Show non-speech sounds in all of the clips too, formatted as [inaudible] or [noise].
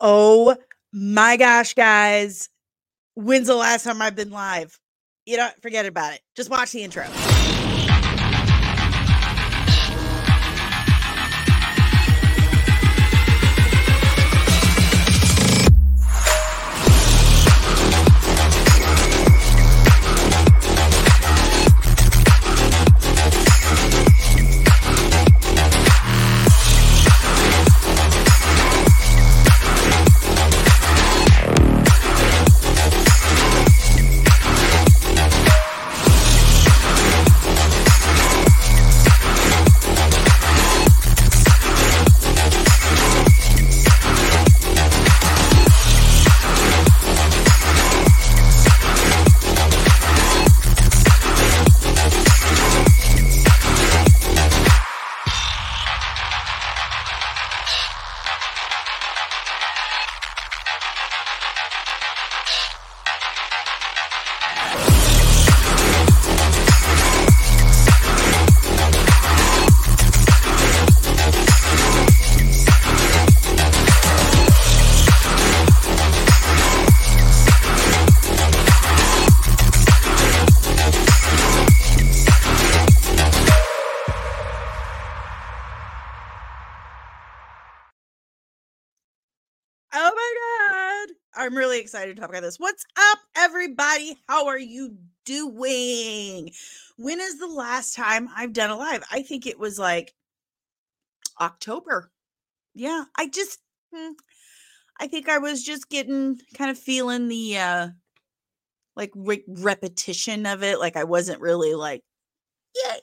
Oh my gosh, guys. When's the last time I've been live? You know, forget about it. Just watch the intro. Excited to talk about this. What's up, everybody? How are you doing? When is the last time I've done a live? I think it was like October. Yeah, I just, hmm, I think I was just getting kind of feeling the uh like re- repetition of it. Like I wasn't really like, yay.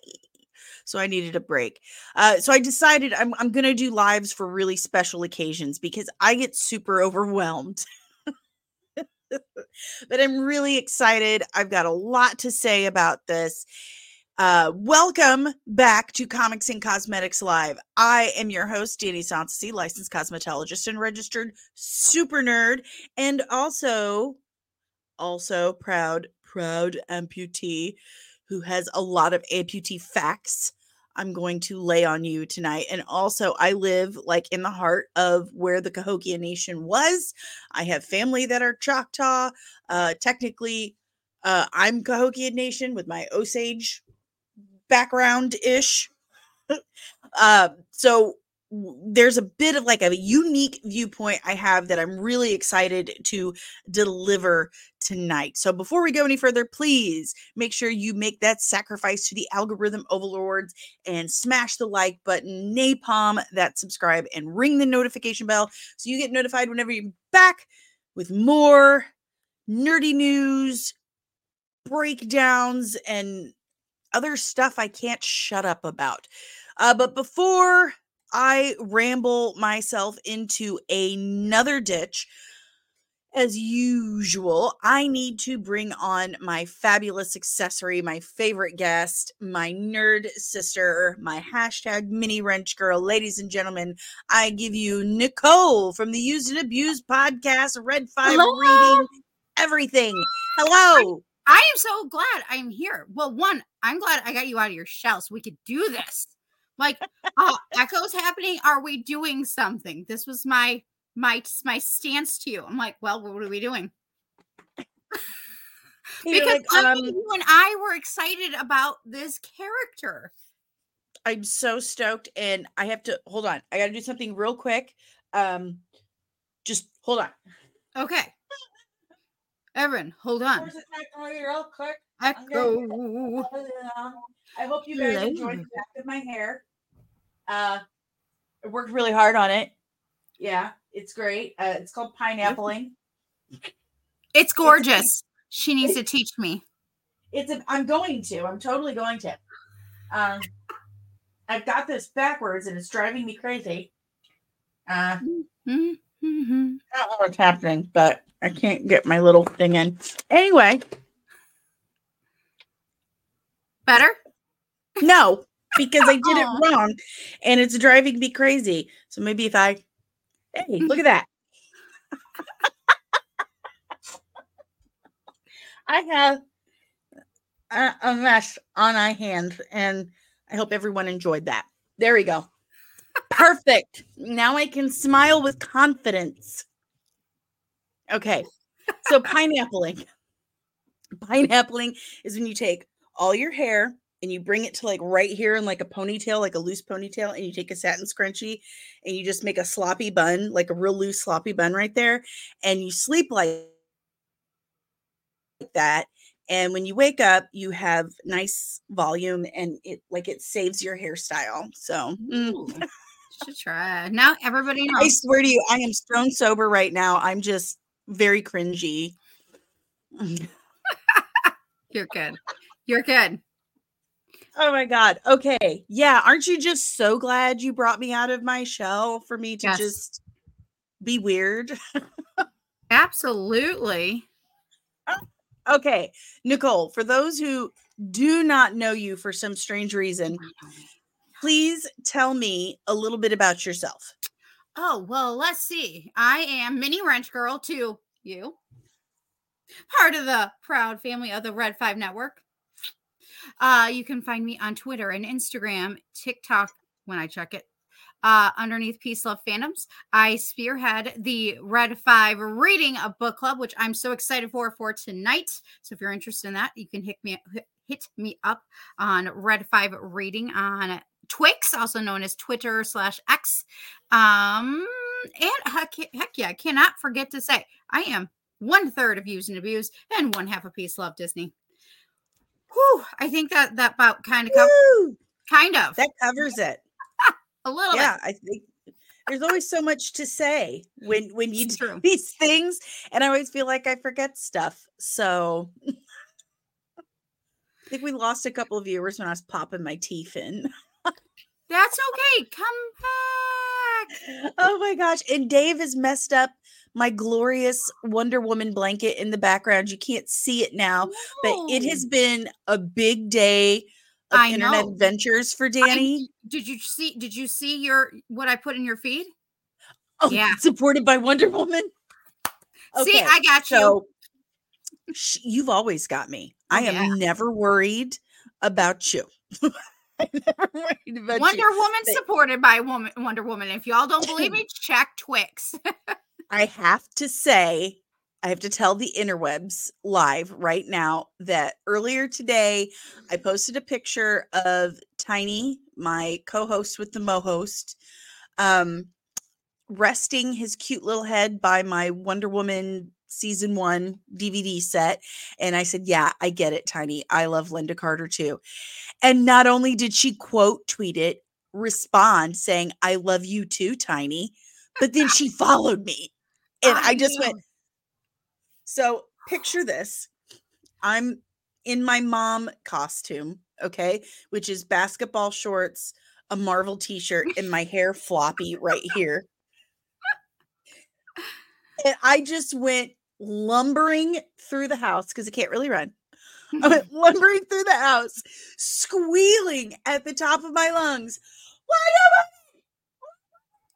So I needed a break. Uh, so I decided I'm I'm gonna do lives for really special occasions because I get super overwhelmed. [laughs] but I'm really excited. I've got a lot to say about this. Uh, welcome back to Comics and Cosmetics Live. I am your host, Danny Sansi, licensed cosmetologist and registered super nerd, and also, also proud, proud amputee who has a lot of amputee facts I'm going to lay on you tonight. And also, I live like in the heart of where the Cahokia Nation was. I have family that are Choctaw. Uh, technically, uh, I'm Cahokia Nation with my Osage background ish. uh, [laughs] so w- there's a bit of like a unique viewpoint I have that I'm really excited to deliver tonight. So before we go any further, please make sure you make that sacrifice to the algorithm overlords and smash the like button, napalm that subscribe, and ring the notification bell so you get notified whenever you're back with more nerdy news, breakdowns, and other stuff I can't shut up about. Uh, but before I ramble myself into another ditch, as usual, I need to bring on my fabulous accessory, my favorite guest, my nerd sister, my hashtag mini wrench girl. Ladies and gentlemen, I give you Nicole from the Used and Abused podcast, Red Five Hello. Reading Everything. Hello. I am so glad I'm here. Well, one, I'm glad I got you out of your shell so we could do this. Like, uh, echoes happening. Are we doing something? This was my my my stance to you. I'm like, well, what are we doing? [laughs] Because like, um, you and I were excited about this character. I'm so stoked, and I have to hold on. I got to do something real quick. Um, just hold on. Okay. Evan, hold on. real quick. Echo. I hope you guys enjoyed the back of my hair. Uh, I worked really hard on it. Yeah, it's great. Uh, it's called pineappling. [laughs] It's gorgeous. She needs to teach me. It's a, I'm going to. I'm totally going to. Um, I've got this backwards, and it's driving me crazy. Uh, Mhm, mhm. I don't know what's happening, but I can't get my little thing in. Anyway, Better? no, because I did it [laughs] wrong and it's driving me crazy. So maybe if I, hey, look at that. [laughs] I have a, a mess on my hands and I hope everyone enjoyed that. There we go. Perfect. Now I can smile with confidence. Okay. So [laughs] pineappling. pineappling is when you take all your hair and you bring it to like right here in like a ponytail, like a loose ponytail, and you take a satin scrunchie and you just make a sloppy bun, like a real loose sloppy bun right there, and you sleep like that. And when you wake up, you have nice volume and it like it saves your hairstyle. So mm. Should try. Now everybody knows. I swear to you, I am stone sober right now. I'm just very cringy. [laughs] You're good. You're good. Oh my god. Okay. Yeah, aren't you just so glad you brought me out of my shell for me to yes. just be weird? [laughs] Absolutely. Ah, okay, Nicole, for those who do not know you for some strange reason, please tell me a little bit about yourself. Oh, well, let's see. I am Mini Wrench Girl to you, part of the proud family of the Red 5 Network. Uh, you can find me on Twitter and Instagram, TikTok when I check it. Uh, underneath Peace Love Phantoms. I spearhead the Red Five reading a book club, which I'm so excited for for tonight. So if you're interested in that, you can hit me hit me up on Red Five Reading on Twix, also known as Twitter slash X. Um, and heck, heck yeah, I cannot forget to say I am one third of Use and Abuse and one half of Peace Love Disney. Whew, I think that that about kind of covers, kind of that covers it. [laughs] a little yeah, bit. I think there's always so much to say when when you it's do true. these things, and I always feel like I forget stuff. So [laughs] I think we lost a couple of viewers when I was popping my teeth in. [laughs] That's okay. Come back. Oh my gosh. And Dave has messed up my glorious Wonder Woman blanket in the background. You can't see it now, no. but it has been a big day of I internet know. adventures for Danny. I, did you see did you see your what I put in your feed? Oh, yeah. Supported by Wonder Woman. Okay, see, I got you. So, you've always got me. I am yeah. never worried about you. [laughs] [laughs] Wonder Woman supported by woman, Wonder Woman. If y'all don't believe [laughs] me, check Twix. [laughs] I have to say, I have to tell the interwebs live right now that earlier today I posted a picture of Tiny, my co-host with the Mo host, um, resting his cute little head by my Wonder Woman season one DVD set. And I said, Yeah, I get it, Tiny. I love Lynda Carter too. And not only did she quote tweet it, respond saying, I love you too, Tiny, but then she [laughs] followed me. And I, I just went, So picture this. I'm in my mom costume, okay, which is basketball shorts, a Marvel t shirt, and my hair floppy right here. [laughs] And I just went lumbering through the house because I can't really run. [laughs] I went lumbering through the house, squealing at the top of my lungs.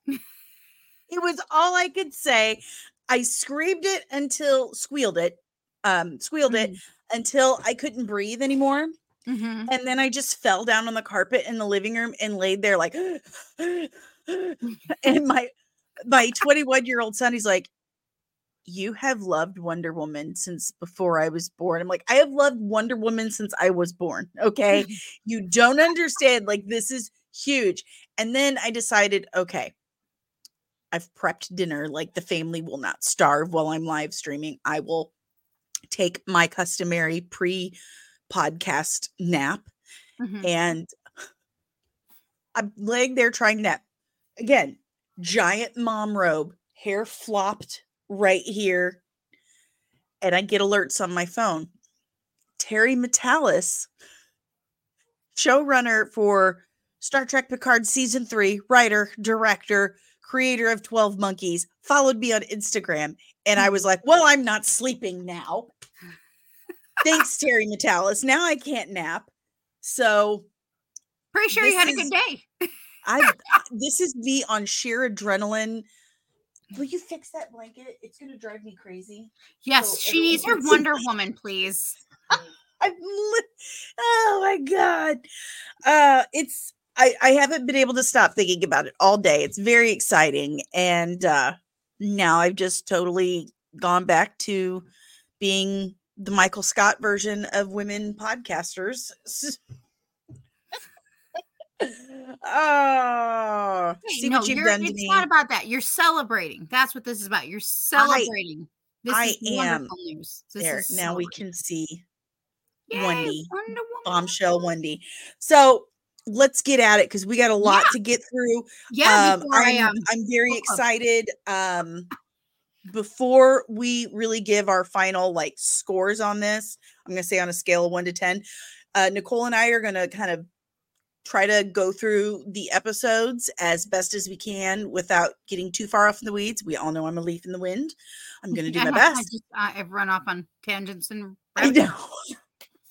it was all I could say. I screamed it until squealed it, um, squealed mm-hmm. it until I couldn't breathe anymore. Mm-hmm. And then I just fell down on the carpet in the living room and laid there like [gasps] and my my 21 year old son he's like you have loved Wonder Woman since before I was born. I'm like, I have loved Wonder Woman since I was born. Okay. [laughs] you don't understand. Like, this is huge. And then I decided, okay, I've prepped dinner. Like, the family will not starve while I'm live streaming. I will take my customary pre podcast nap. Mm-hmm. And I'm laying there trying to nap. Again, giant mom robe, hair flopped right here and I get alerts on my phone. Terry Matalas, showrunner for Star Trek Picard season three, writer, director, creator of 12 Monkeys, followed me on Instagram. And I was like, well, I'm not sleeping now. Thanks, Terry Matalas. Now I can't nap. So pretty sure you had is, a good day. I this is me on sheer adrenaline Will you fix that blanket? It's going to drive me crazy. Yes, so she needs her [laughs] Wonder Woman, please. [laughs] I'm li- oh my god. Uh it's I I haven't been able to stop thinking about it all day. It's very exciting and uh now I've just totally gone back to being the Michael Scott version of women podcasters. [laughs] oh, Hey, see no, what you've you're- done to it's me. not about that. You're celebrating. That's what this is about. You're celebrating. this I is am. wonderful news. This there, is now we can see Yay, Wendy. Wonder Woman. bombshell Wendy. So let's get at it because we got a lot to get through. Yeah, um, before I I'm, um, I'm very excited. Um, before we really give our final like scores on this, I'm gonna say on a scale of one to ten, uh, Nicole and I are gonna kind of try to go through the episodes as best as we can without getting too far off in the weeds. We all know I'm a leaf in the wind. I'm gonna [laughs] do my I- [laughs] I best. just, uh, I've run off on tangents and I know.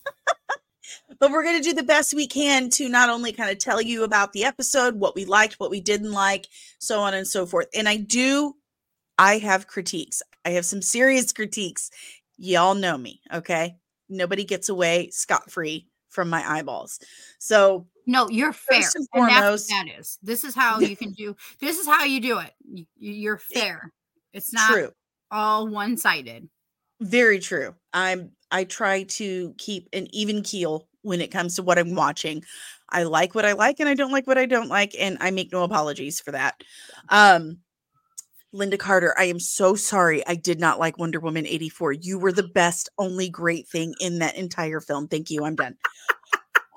[laughs] but we're going to do the best we can to not only kind of tell you about the episode, what we liked, what we didn't like, so on and so forth. And I do, I have critiques. I have some serious critiques. Y'all know me, okay? Nobody gets away scot free from my eyeballs. So, No, you're fair. First and and foremost- what that is. This is how you can do. This is how you do it. You, you're [laughs] fair. It's not true. all one sided. Very true. I'm I try to keep an even keel when it comes to what I'm watching. I like what I like and I don't like what I don't like and I make no apologies for that. Um Lynda Carter, I am so sorry I did not like Wonder Woman 84. You were the best only great thing in that entire film. Thank you. I'm done.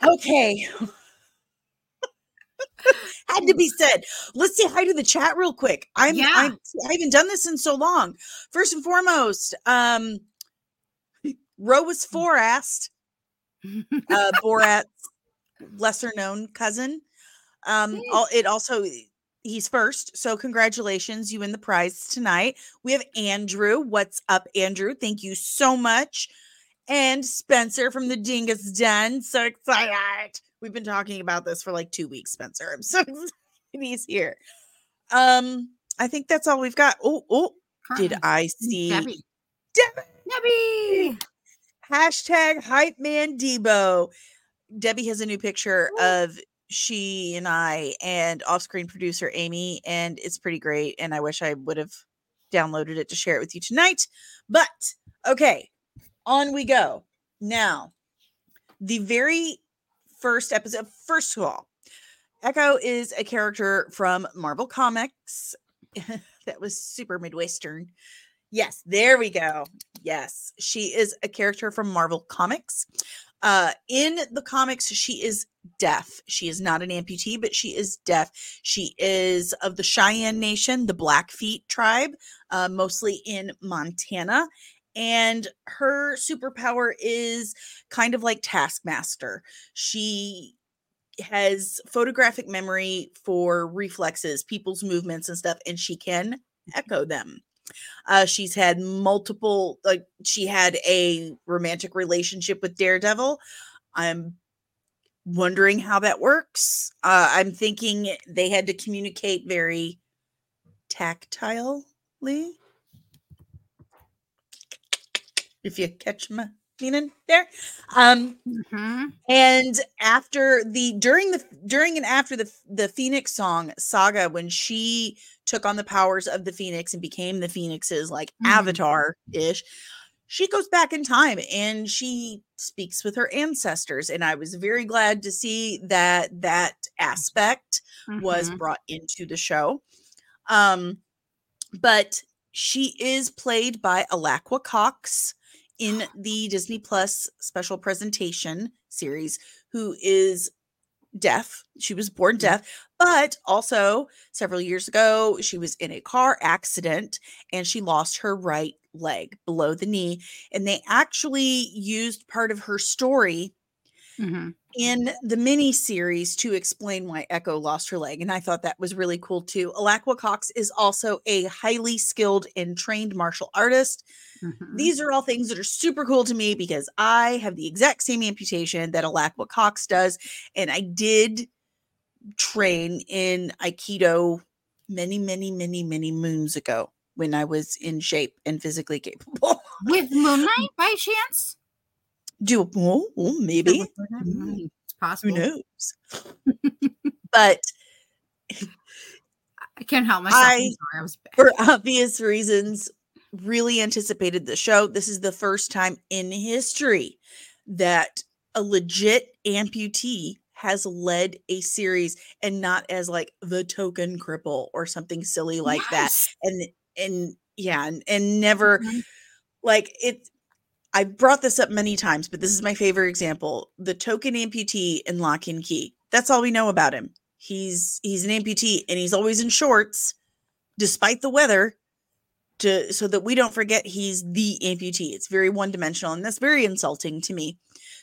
Okay. [laughs] Had to be said. Let's say hi to the chat real quick. I'm, Yeah. I'm I haven't done this in so long. First and foremost, um Ro was four asked, uh [laughs] Borat's lesser known cousin. Um all, it also he's first. So congratulations, you win the prize tonight. We have Andrew. What's up, Andrew? Thank you so much. And Spencer from the Dingus Den. So excited. We've been talking about this for like two weeks, Spencer. I'm so [laughs] excited he's here. Um, I think that's all we've got. Oh, oh, did I see Debbie. Debbie? Debbie. Hashtag hype man Debo. Debbie has a new picture of she and I and off-screen producer Amy, and it's pretty great. And I wish I would have downloaded it to share it with you tonight. But okay, on we go. Now, the very first episode, first of all, Echo is a character from Marvel Comics. [laughs] that was super Midwestern. Yes, there we go. Yes, she is a character from Marvel Comics. Uh, in the comics, she is deaf. She is not an amputee, but she is deaf. She is of the Cheyenne Nation, the Blackfeet tribe, uh, mostly in Montana. And her superpower is kind of like Taskmaster. She has photographic memory for reflexes, people's movements and stuff, and she can echo them. Uh, she's had multiple, like, she had a romantic relationship with Daredevil. I'm wondering how that works. Uh, I'm thinking they had to communicate very tactilely. If you catch my meaning there. Um, Mhm. and after the during the during and after the the Phoenix song saga, when she took on the powers of the Phoenix and became the Phoenix's like Mhm. avatar ish, she goes back in time and she speaks with her ancestors. And I was very glad to see that that aspect was Mhm. brought into the show. Um, but she is played by Alaqua Cox in [gasps] the Disney Plus special presentation series, who is deaf. She was born deaf, but also several years ago, she was in a car accident and she lost her right leg below the knee. And they actually used part of her story Mhm. in the mini series to explain why Echo lost her leg. And I thought that was really cool too. Alaqua Cox is also a highly skilled and trained martial artist. Mhm. These are all things that are super cool to me because I have the exact same amputation that Alaqua Cox does. And I did train in Aikido many, many, many, many moons ago when I was in shape and physically [laughs] capable. With Moon Knight by chance? Do oh, oh, maybe. Mm, It's Who possible. knows? [laughs] but I can't help myself. I'm I- I was bad. for obvious reasons, really anticipated the show. This is the first time in history that a legit amputee has led a series and not as like the token cripple or something silly like yes. that. And and yeah, and, and never mm-hmm. like it I brought this up many times, but this is my favorite example. The token amputee in Locke and Key. That's all we know about him. He's he's an amputee and he's always in shorts despite the weather to so that we don't forget he's the amputee. It's very one-dimensional and that's very insulting to me.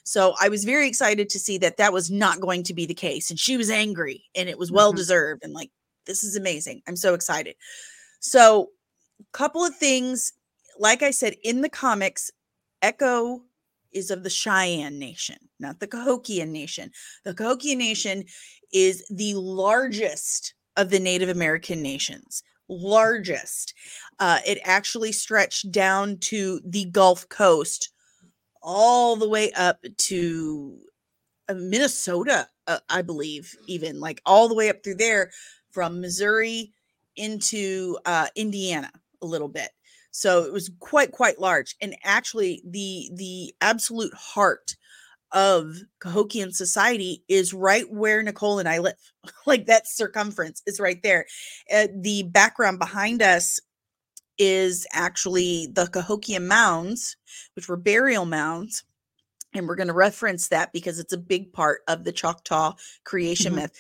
So I was very excited to see that that was not going to be the case and she was angry and it was well mm-hmm. deserved and like this is amazing. I'm so excited. So a couple of things like I said in the comics Echo is of the Cheyenne Nation, not the Cahokian Nation. The Cahokian Nation is the largest of the Native American nations. Largest. Uh, it actually stretched down to the Gulf Coast, all the way up to uh, Minnesota, uh, I believe, even like all the way up through there from Missouri into uh, Indiana a little bit. So it was quite quite large, and actually the the absolute heart of Cahokian society is right where Nicole and I live. [laughs] like that circumference is right there. Uh, the background behind us is actually the Cahokia mounds, which were burial mounds. And we're going to reference that because it's a big part of the Choctaw creation mm-hmm. myth.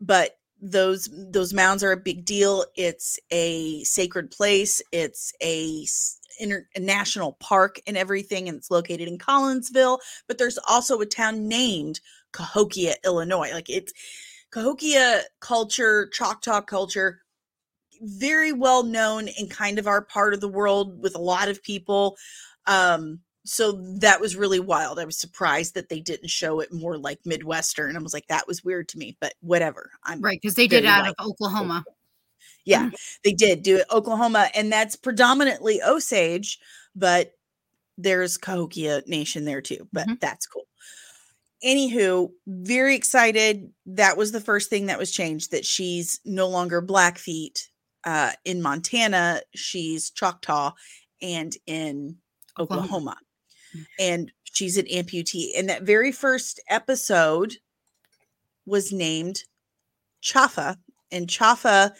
But those those mounds are a big deal it's a sacred place it's a, inter, national park and everything and it's located in collinsville but there's also a town named cahokia illinois like it's cahokia culture choctaw culture very well known in kind of our part of the world with a lot of people um so that was really wild. I was surprised that they didn't show it more like Midwestern. I was like, that was weird to me, but whatever. I'm right because they did out of Oklahoma. Yeah, mm-hmm. they did do it Oklahoma, and that's predominantly Osage, but there's Cahokia Nation there too. But mm-hmm. that's cool. Anywho, very excited. That was the first thing that was changed. That she's no longer Blackfeet uh, in Montana. She's Choctaw, and in Oklahoma. Oklahoma and she's an amputee. And that very first episode was named Chafa. and Chafa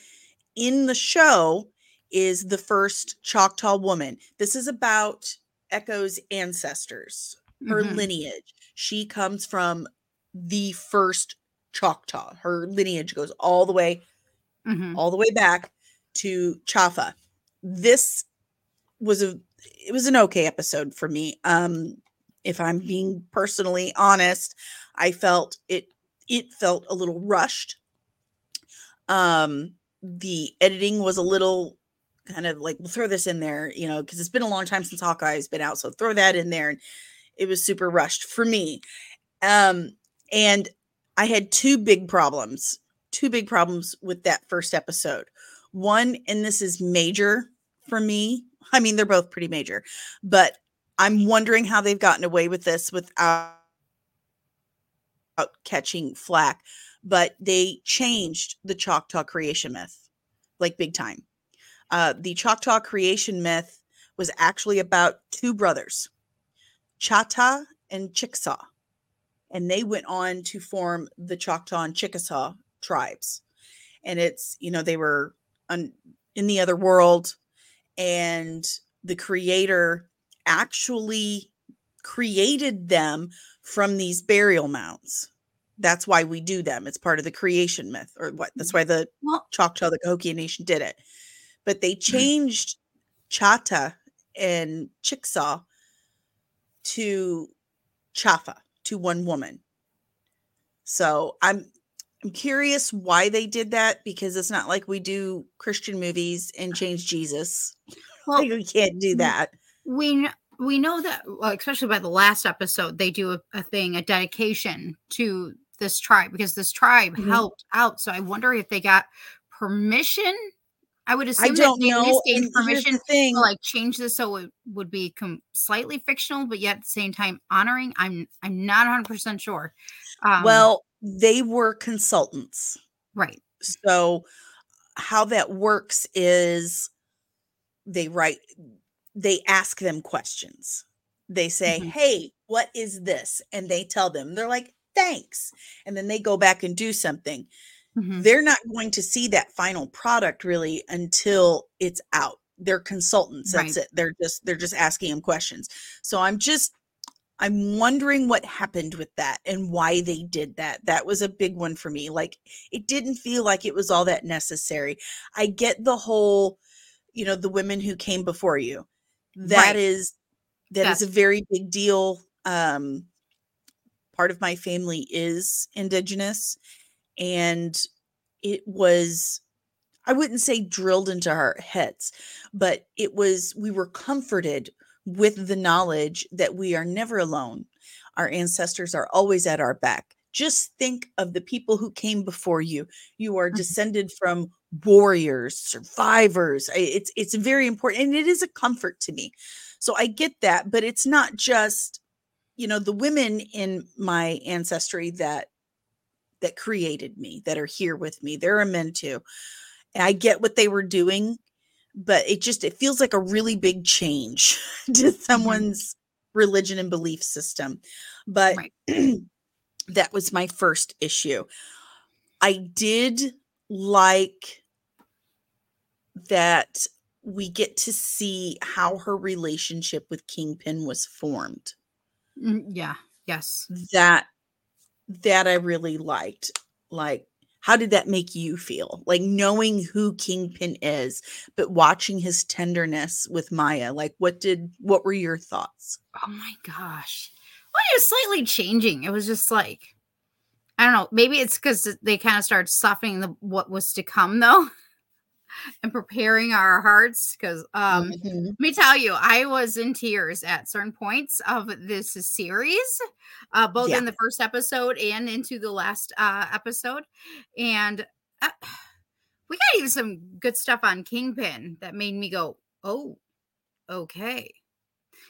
in the show is the first Choctaw woman. This is about Echo's ancestors, her mm-hmm. lineage. She comes from the first Choctaw. Her lineage goes all the way, mm-hmm. all the way back to Chafa. This was a it was an okay episode for me. Um, if I'm being personally honest, I felt it it felt a little rushed. Um, the editing was a little kind of like we'll throw this in there, you know, because it's been a long time since Hawkeye's been out, so throw that in there. And it was super rushed for me. Um, and I had two big problems, two big problems with that first episode. One, and this is major for me, I mean, they're both pretty major, but I'm wondering how they've gotten away with this without catching flack. But they changed the Choctaw creation myth like big time. Uh, the Choctaw creation myth was actually about two brothers, Chata and Chickasaw. And they went on to form the Choctaw and Chickasaw tribes. And it's, you know, they were un- in the other world and the creator actually created them from these burial mounds. That's why we do them. It's part of the creation myth, or what? That's why the well, Choctaw, the Cahokia Nation, did it. But they mm-hmm. changed Chata and Chickasaw to Chafa, to one woman. So I'm I'm curious why they did that because it's not like we do Christian movies and change Jesus. [laughs] Well, like we can't do that. We we know that, well, especially by the last episode, they do a, a thing, a dedication to this tribe because this tribe mm-hmm. helped out. So I wonder if they got permission. I would assume I don't that they know. permission to like change this so it would be com- slightly fictional, but yet at the same time honoring. I'm I'm not 100 percent sure. Um, well, they were consultants. Right. So how that works is they write they ask them questions. They say, Mhm. Hey, what is this? And they tell them, they're like, Thanks. And then they go back and do something. Mhm. They're not going to see that final product really until it's out. They're consultants. That's Right. it. They're just they're just asking them questions. So I'm just I'm wondering what happened with that and why they did that. That was a big one for me. Like it didn't feel like it was all that necessary. I get the whole, you know, the women who came before you. That Right. is that is a very big deal. Um part of my family is indigenous and it was I wouldn't say drilled into our heads, but it was we were comforted with the knowledge that we are never alone. Our ancestors are always at our back. Just think of the people who came before you. You are Mhm. descended from warriors, survivors. It's it's very important and it is a comfort to me. So I get that, but it's not just you know the women in my ancestry that that created me that are here with me. There are men too. And I get what they were doing, but it just it feels like a really big change [laughs] to someone's religion and belief system. But Right. [clears throat] that was my first issue. I did like that we get to see how her relationship with Kingpin was formed Mm, Yeah. Yes. that that I really liked. Like, how did that make you feel? Like knowing who Kingpin is, but watching his tenderness with Maya. Like, what did what were your thoughts? Oh my gosh. Well, it was slightly changing. It was just like I don't know. Maybe it's because they kind of started softening the what was to come though, [laughs] and preparing our hearts. Because um, Mhm. let me tell you, I was in tears at certain points of this series, uh, both Yeah. in the first episode and into the last uh, episode. And uh, we got even some good stuff on Kingpin that made me go, "Oh, okay."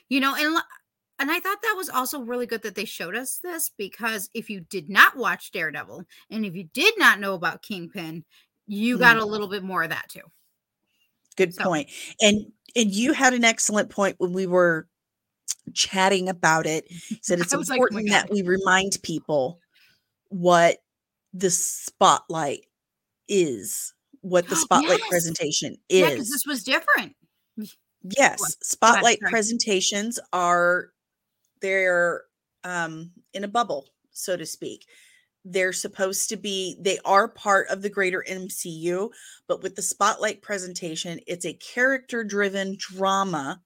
You know, and and I thought that was also really good that they showed us this because if you did not watch Daredevil and if you did not know about Kingpin, you got a little bit more of that too. Good So- point. And and you had an excellent point when we were chatting about it. [laughs] Said it's I was like, "Oh important that we remind people what the spotlight is, what the [gasps] spotlight Yes. presentation Yeah, because is. this was different. Yes, spotlight presentations are they're um in a bubble, so to speak. They're supposed to be they are part of the greater MCU, but with the spotlight presentation, it's a character-driven drama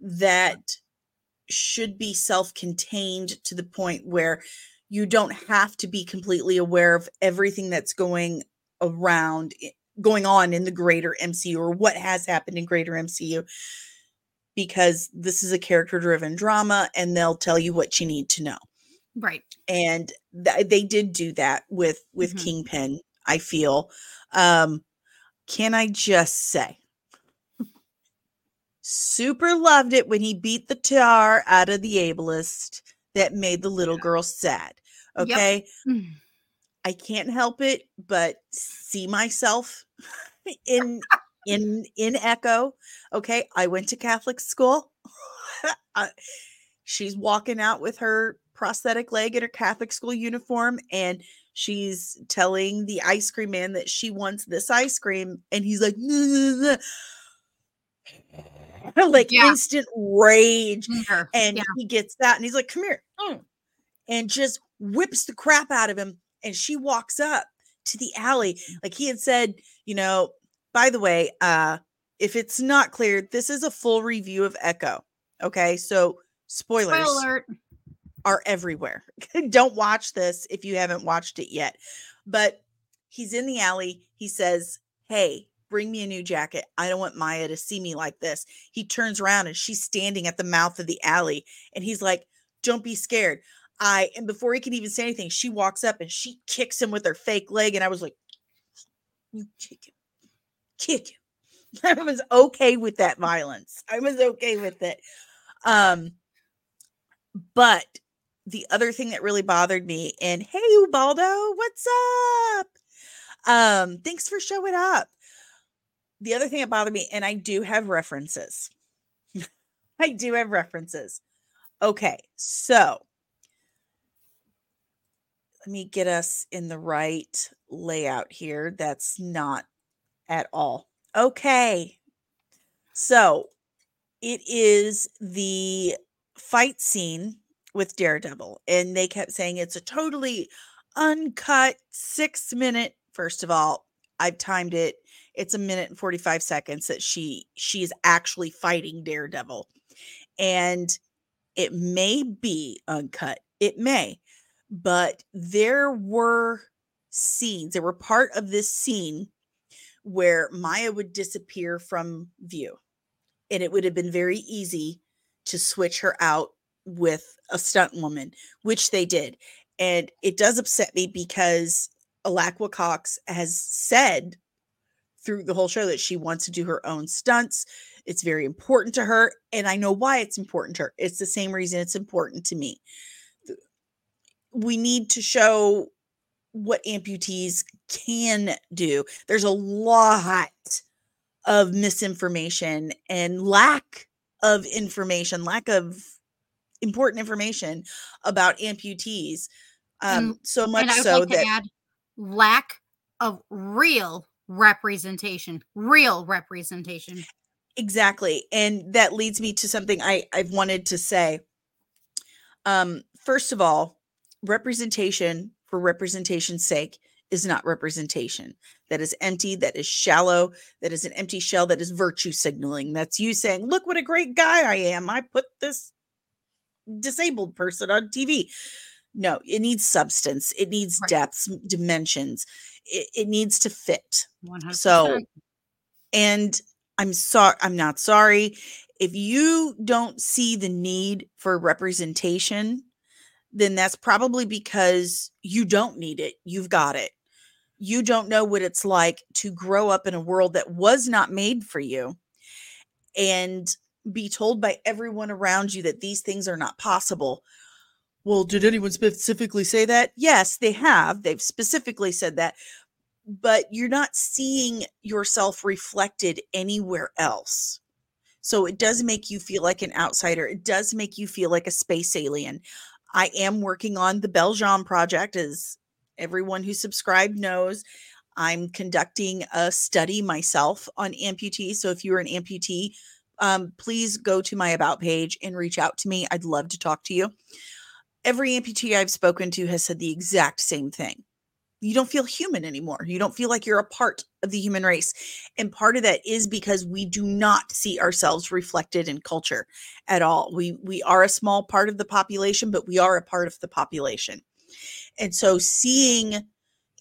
that should be self-contained to the point where you don't have to be completely aware of everything that's going around eh, going on in the greater MCU or what has happened in greater MCU because this is a character driven drama and they'll tell you what you need to know. Right. And th- they did do that with with Mhm. Kingpin, I feel. Um can I just say super loved it when he beat the tar out of the ableist that made the little girl sad. Okay? Mm. I can't help it but see myself in in in Echo. Okay, I went to Catholic school. [laughs] I- she's walking out with her prosthetic leg in her Catholic school uniform and she's telling the ice cream man that she wants this ice cream and he's like "Nah, nah, nah." like Yeah. instant rage and yeah. he gets that and he's like, come here. mm," And just whips the crap out of him. And she walks up to the alley. Like he had said, you know, by the way, uh, if it's not clear, this is a full review of Echo. Okay. So spoilers Spoiler alert. Are everywhere. [laughs] Don't watch this if you haven't watched it yet. But he's in the alley. He says, Hey, bring me a new jacket. I don't want Maya to see me like this. He turns around and she's standing at the mouth of the alley. And he's like, Don't be scared. I, and before he can even say anything, she walks up and she kicks him with her fake leg. And I was like, You kick him, kick him. [laughs] I was okay with that violence. I was okay with it. Um, but the other thing that really bothered me, and hey, Ubaldo, what's up? Um, thanks for showing up. The other thing that bothered me, and I do have references. [laughs] I do have references. Okay, so let me get us in the right layout here. That's not at all. Okay. So it is the fight scene with Daredevil, and they kept saying it's a totally uncut six minute. First of all, I've timed it. It's a minute and 45 seconds that she she is actually fighting Daredevil. And it may be uncut. It may. But there were scenes, there were part of this scene where Maya would disappear from view. And it would have been very easy to switch her out with a stunt woman, which they did. And it does upset me because Alaqua Cox has said through the whole show that she wants to do her own stunts. It's very important to her. And I know why it's important to her. It's the same reason it's important to me. We need to show what amputees can do. There's a lot of misinformation and lack of information, lack of important information about amputees. Um, so much so like that add lack of real representation, real representation. Exactly. And that leads me to something I, I've wanted to say. Um, first of all, representation for representation's sake is not representation. That is empty, that is shallow, that is an empty shell, that is virtue signaling. That's you saying, look what a great guy I am. I put this disabled person on TV. No, it needs substance, it needs right. depths, dimensions. It, it needs to fit. 100%. So, and I'm sorry, I'm not sorry. If you don't see the need for representation, then that's probably because you don't need it. You've got it. You don't know what it's like to grow up in a world that was not made for you and be told by everyone around you that these things are not possible. Well, did anyone specifically say that? Yes, they have. They've specifically said that but you're not seeing yourself reflected anywhere else. So it does make you feel like an outsider. It does make you feel like a space alien. I am working on the Belgium project, as everyone who subscribed knows. I'm conducting a study myself on amputees. So if you're an amputee, um, please go to my about page and reach out to me. I'd love to talk to you. Every amputee I've spoken to has said the exact same thing you don't feel human anymore. You don't feel like you're a part of the human race. And part of that is because we do not see ourselves reflected in culture at all. We we are a small part of the population, but we are a part of the population. And so seeing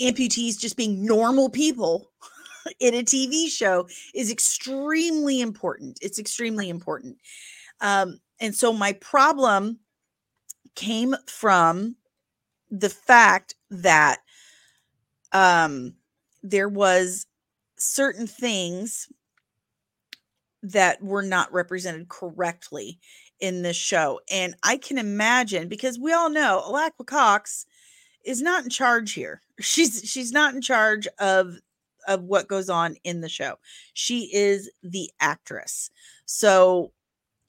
amputees just being normal people [laughs] in a TV show is extremely important. It's extremely important. Um, and so my problem came from the fact that um, there was certain things that were not represented correctly in this show. And I can imagine because we all know Alaqua Cox is not in charge here. [laughs] She's she's not in charge of of what goes on in the show. She is the actress. So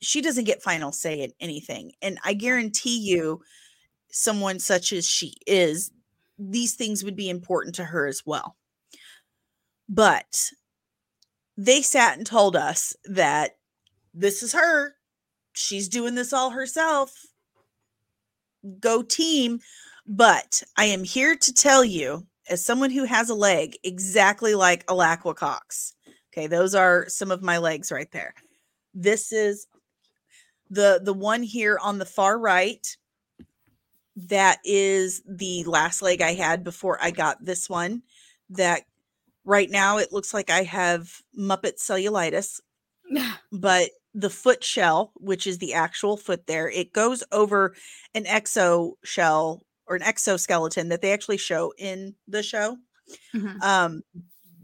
she doesn't get final say in anything. And I guarantee you someone such as she is these things would be important to her as well. But they sat and told us that this is her. She's doing this all herself. Go team. But I am here to tell you, as someone who has a leg exactly like Alaqua Cox. Okay, those are some of my legs right there. This is the the one here on the far right that is the last leg I had before I got this one. That right now it looks like I have Muppet cellulitis, [laughs] but the foot shell, which is the actual foot there, it goes over an exo shell or an exoskeleton that they actually show in the show. Mm-hmm. Um,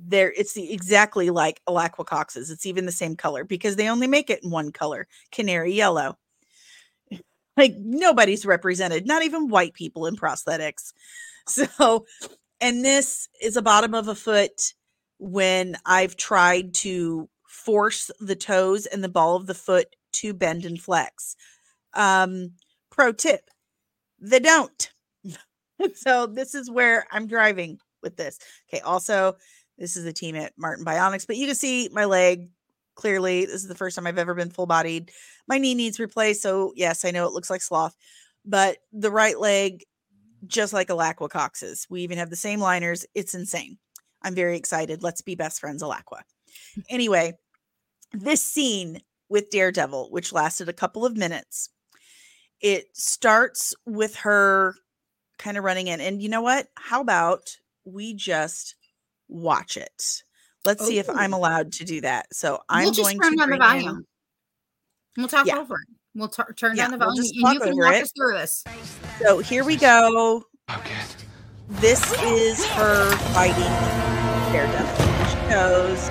there it's the exactly like Alaqua Cox's. It's even the same color because they only make it in one color, canary yellow. [laughs] Like nobody's represented, not even white people in prosthetics. [laughs] So, and this is a bottom of a foot when I've tried to force the toes and the ball of the foot to bend and flex. Um, pro tip, they don't. [laughs] so this is where I'm driving with this. Okay, also, this is a team at Martin Bionics, but you can see my leg clearly. This is the first time I've ever been full bodied. My knee needs replaced. So, yes, I know it looks like sloth, but the right leg, just like Alaqua Cox's. We even have the same liners. It's insane. I'm very excited. Let's be best friends, Alaqua. [laughs] Anyway, this scene with Daredevil, which lasted a couple of minutes, it starts with her kind of running in. And you know what? How about we just watch it? Let's see if I'm oh. allowed to do that. So I'm we'll just going turn to down the bring in- volume. We'll talk Yeah. over it. We'll tur- turn Yeah, down the we'll volume just and you can walk it. us through this. So here we go. Oh, okay. This is her fighting Daredevil. She goes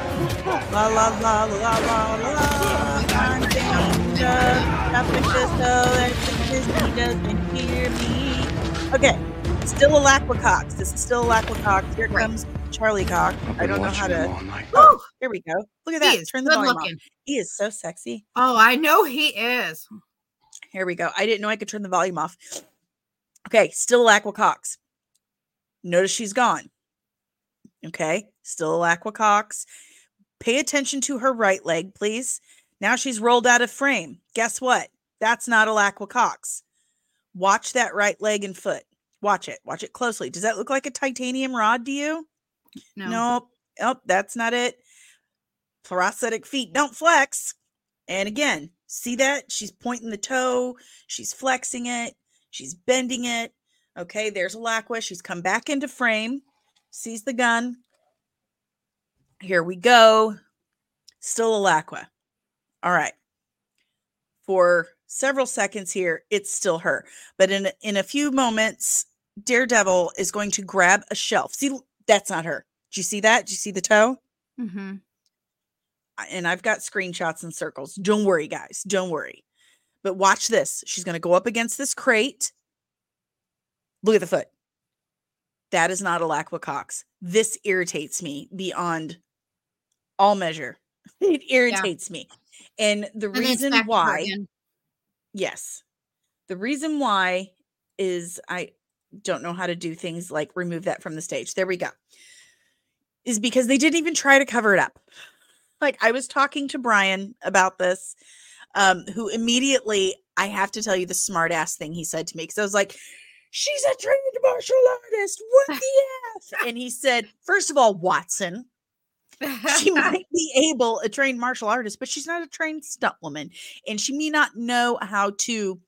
la la la la la la la. I'm danger. Traffic just so that he doesn't hear me. Okay, still Alaqua Cox. This is still Alaqua Cox. Here Right. comes Charlie Cox. I've I been don't know how to. Oh, here we go. Look at He that. is Turn the good volume off. He is so sexy. Oh, I know he is. Here we go. I didn't know I could turn the volume off. Okay, still Aqua Cox. Notice she's gone. Okay, still Aqua Cox. Pay attention to her right leg, please. Now she's rolled out of frame. Guess what? That's not Alaqua Cox. Watch that right leg and foot. Watch it. Watch it closely. Does that look like a titanium rod to you? No. Nope. Nope. That's not it. Prosthetic feet don't flex. And again, see that? She's pointing the toe. She's flexing it. She's bending it. Okay, there's Laqua. She's come back into frame. Sees the gun. Here we go. Still Alaqua. All right. For several seconds here, it's still her. But in in a few moments, Daredevil is going to grab a shelf. See, that's not her. Do you see that? Do you see the toe? Mm-hmm. And I've got screenshots and circles. Don't worry, guys. Don't worry. But watch this. She's going to go up against this crate. Look at the foot. That is not Alaqua Cox. This irritates me beyond all measure. [laughs] It irritates me. And the And reason back to her why again. Yes. The reason why is I don't know how to do things like remove that from the stage. There we go. Is because they didn't even try to cover it up. Like I was talking to Brian about this, um, who immediately I have to tell you the smart ass thing he said to me because I was like, She's a trained martial artist. What [laughs] the F? And he said, First of all, Watson, she [laughs] might be able a trained martial artist but she's not a trained stunt woman and she may not know how to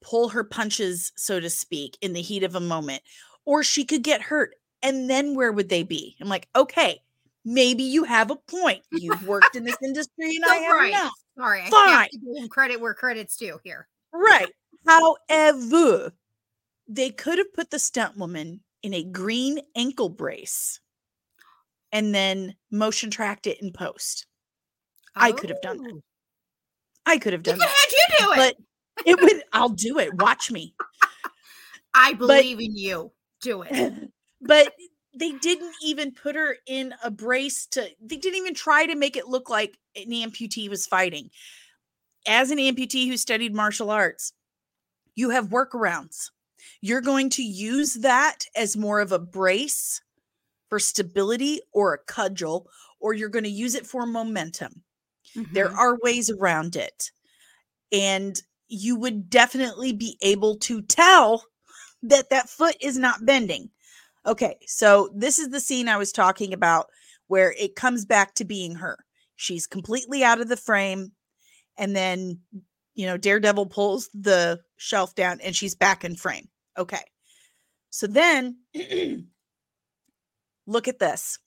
pull her punches so to speak in the heat of a moment or she could get hurt and then where would they be i'm like okay maybe you have a point you've worked in this industry and [laughs] oh, i So have right. not Sorry, I Fine. give him credit where credit's due here. right however they could have put the stunt woman in a green ankle brace and then motion tracked it in post I could have done that. Oh. i could have done could that you do it. but it would i'll do it watch me [laughs] I believe in you. Do it. [laughs] but they didn't even put her in a brace to they didn't even try to make it look like an amputee was fighting as an amputee who studied martial arts you have workarounds you're going to use that as more of a brace for stability or a cudgel or you're going to use it for momentum. There Mhm. are ways around it and you would definitely be able to tell that that foot is not bending. Okay so this is the scene i was talking about where it comes back to being her. She's completely out of the frame and then you know daredevil pulls the shelf down and she's back in frame. Okay so then look at this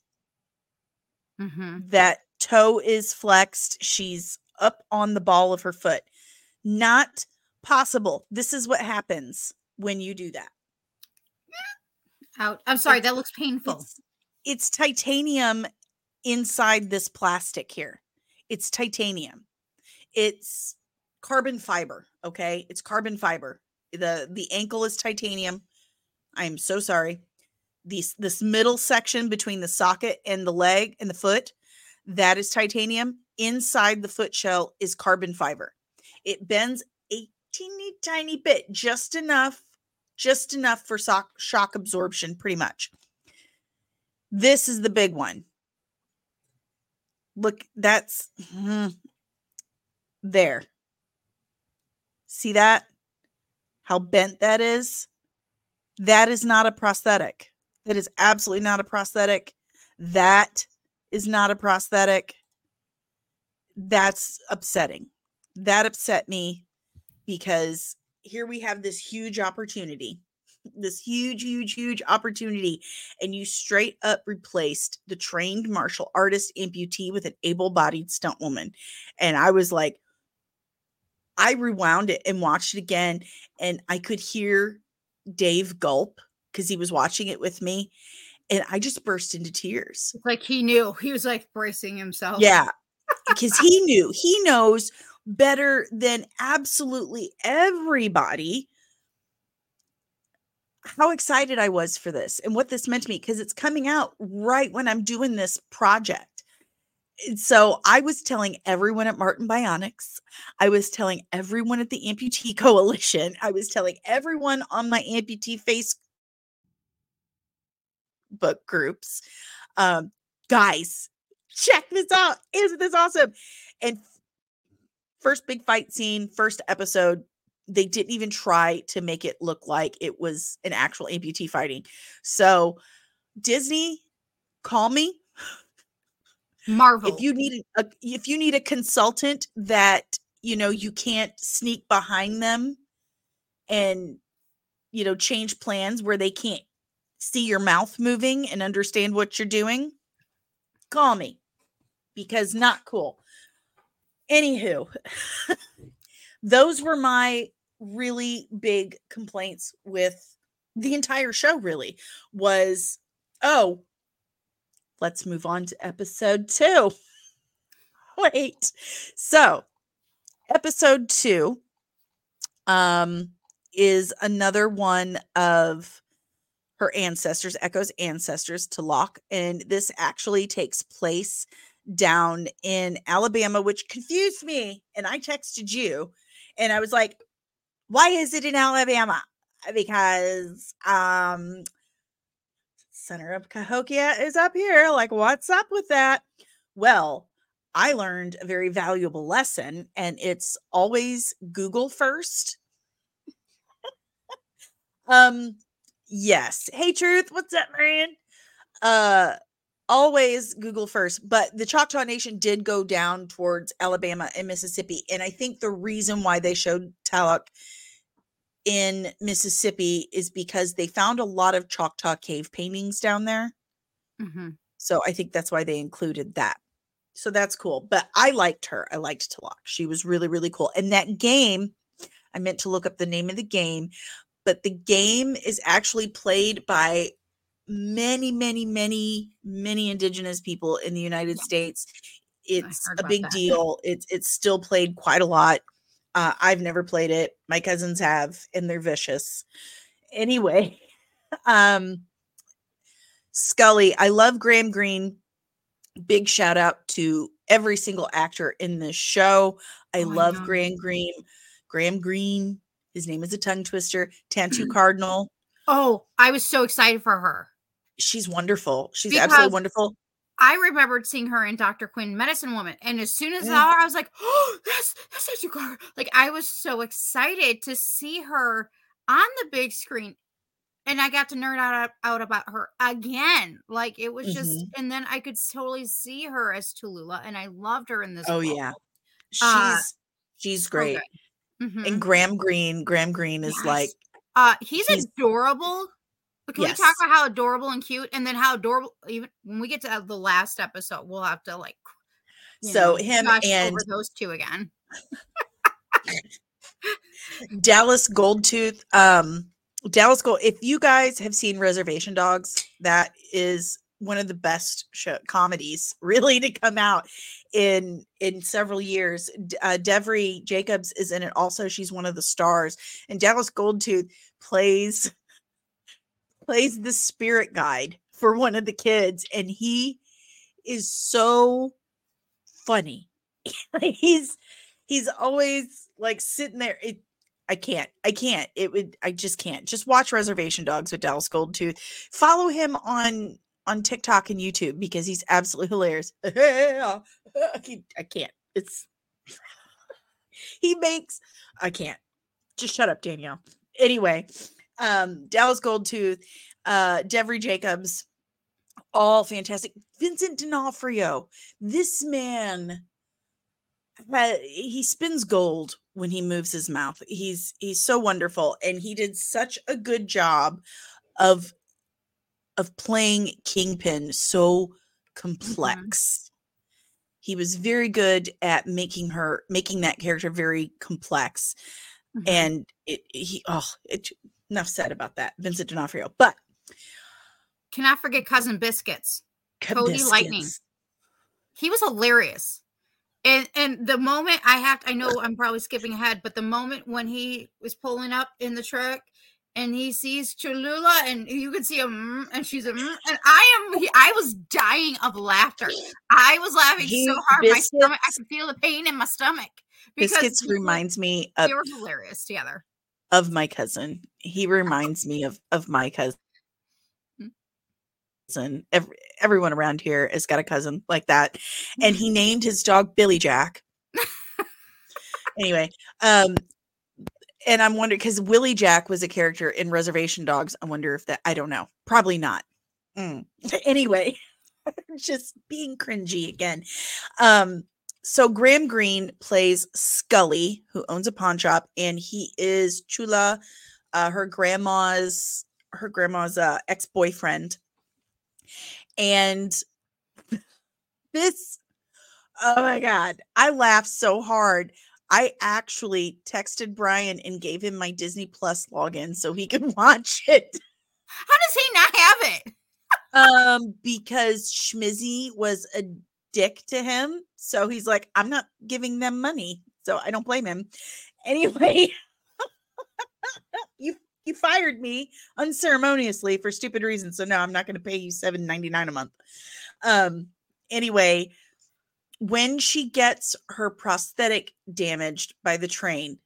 Mhm. that toe is flexed. She's up on the ball of her foot. Not possible. This is what happens when you do that. Out. I'm sorry. It's- That looks painful. It's, it's titanium inside this plastic here. It's titanium. It's carbon fiber, okay? It's carbon fiber. The the ankle is titanium. I'm so sorry. These this middle section between the socket and the leg and the foot, that is titanium. inside the foot shell is carbon fiber. It bends a teeny tiny bit, just enough, just enough for shock, shock absorption, pretty much. This is the big one. Look, that's hmm, there. See that? How bent that is? That is not a prosthetic. That is absolutely not a prosthetic. That is not a prosthetic. That's upsetting. That upset me because here we have this huge opportunity, this huge, huge, huge opportunity, and you straight up replaced the trained martial artist amputee with an able bodied stunt woman. And I was like, I rewound it and watched it again, and I could hear Dave gulp because he was watching it with me. And I just burst into tears. It's like he knew. He was like bracing himself. Yeah. Because he knew, he knows better than absolutely everybody how excited I was for this and what this meant to me because it's coming out right when I'm doing this project. And so I was telling everyone at Martin Bionics, I was telling everyone at the Amputee [laughs] Coalition, I was telling everyone on my amputee face book groups, um, guys, check this out. Isn't this awesome? And first big fight scene, first episode, they didn't even try to make it look like it was an actual amputee fighting. So, Disney, call me. Marvel. If you need a if you need a consultant that you know you can't sneak behind them and you know change plans where they can't see your mouth moving and understand what you're doing, call me because not cool. Anywho, [laughs] those were my really big complaints with the entire show, really, was oh, let's move on to episode two. [laughs] Wait. So, episode two um is another one of her ancestors, Echo's ancestors to Locke. And this actually takes place down in Alabama, which confused me. And I texted you and I was like, why is it in Alabama? Because um center of Cahokia is up here. Like, what's up with that? Well, I learned a very valuable lesson, and it's always Google first. [laughs] um, yes. Hey, Truth, what's up, man? Uh, always Google first, but the Choctaw Nation did go down towards Alabama and Mississippi. And I think the reason why they showed Talok in Mississippi is because they found a lot of Choctaw cave paintings down there. Mm-hmm. So I think that's why they included that. So that's cool. But I liked her. I liked Talok. She was really, really cool. And that game, I meant to look up the name of the game, but the game is actually played by many, many, many, many indigenous people in the United Yeah. States. It's a big that. deal. It's it's still played quite a lot. Uh, I've never played it. My cousins have, and they're vicious. Anyway, [laughs] um, Skully, I love Graham Greene. Big shout out to every single actor in this show. I Oh, love. Graham Greene. Graham Greene. His name is a tongue twister. Tantoo Cardinal. Oh, I was so excited for her. She's wonderful. She's absolutely wonderful. I remembered seeing her in Dr. Quinn Medicine Woman. And as soon as I Yeah. saw her, I was like, oh, that's that's Nancy Carter. Like I was so excited to see her on the big screen. And I got to nerd out, out about her again. Like it was just, Mm-hmm. and then I could totally see her as Tulula, and I loved her in this. Oh role. yeah. She's Uh, she's great. good. Mhm. And Graham Greene, Graham Greene is Yes. like Uh, he's, He's- adorable. But can Yes. we talk about how adorable and cute, and then how adorable? Even when we get to the last episode, we'll have to like. So know, him and- over those two again. [laughs] Dallas Goldtooth. Um, Dallas Gold. If you guys have seen Reservation Dogs, that is one of the best show, comedies [laughs] really to come out in in several years. Uh, Devery Jacobs is in it also. She's one of the stars, and Dallas Goldtooth plays [laughs] plays the spirit guide for one of the kids, and he is so funny. [laughs] he's he's always like sitting there. It I can't. I can't. It would I just can't. Just watch Reservation Dogs with Dallas Goldtooth. Follow him on on TikTok and YouTube because he's absolutely hilarious. [laughs] I can't. It's [laughs] he makes I can't. Just shut up, Danielle. Anyway, um Dallas Goldtooth, uh Devery Jacobs, all fantastic. Vincent D'Onofrio, this man he spins gold when he moves his mouth. He's he's so wonderful and he did such a good job of of playing Kingpin so mm-hmm. complex. Mm-hmm. He was very good at making her making that character very complex. Mm-hmm. And it he oh it enough said about that. Vincent D'Onofrio. But cannot forget cousin biscuits. Cody biscuits. Lightning. He was hilarious. And and the moment I have to, I know I'm probably skipping ahead, but the moment when he was pulling up in the truck and he sees Cholula and you can see him mm, and she's a mm, and I am I was dying of laughter. I was laughing he, so hard biscuits, my stomach I could feel the pain in my stomach. Biscuits reminds me of they were hilarious together. Of my cousin. He reminds me of of my cousin cousin. Mm. Every, everyone around here has got a cousin like that. And he [laughs] named his dog Billy Jack. [laughs] anyway, um, and I'm wondering because Willie Jack was a character in Reservation Dogs. I wonder if that, I don't know. Probably not. Mm. [laughs] Anyway, [laughs] just being cringy again. Um, so Graham Greene plays Skully, who owns a pawn shop, and he is Chula, uh, her grandma's her grandma's uh, ex boyfriend. And [laughs] this, oh my God, I laughed so hard. I actually texted Brian and gave him my Disney Plus login so he [laughs] could watch it. How does he not have it? um, because Schmizzy was a dick to him. So he's like, I'm not giving them money. So I don't blame him. Anyway, [laughs] you you fired me unceremoniously for stupid reasons. So now I'm not going to pay you seven ninety nine a month. Um. Anyway, when she gets her prosthetic damaged by the train.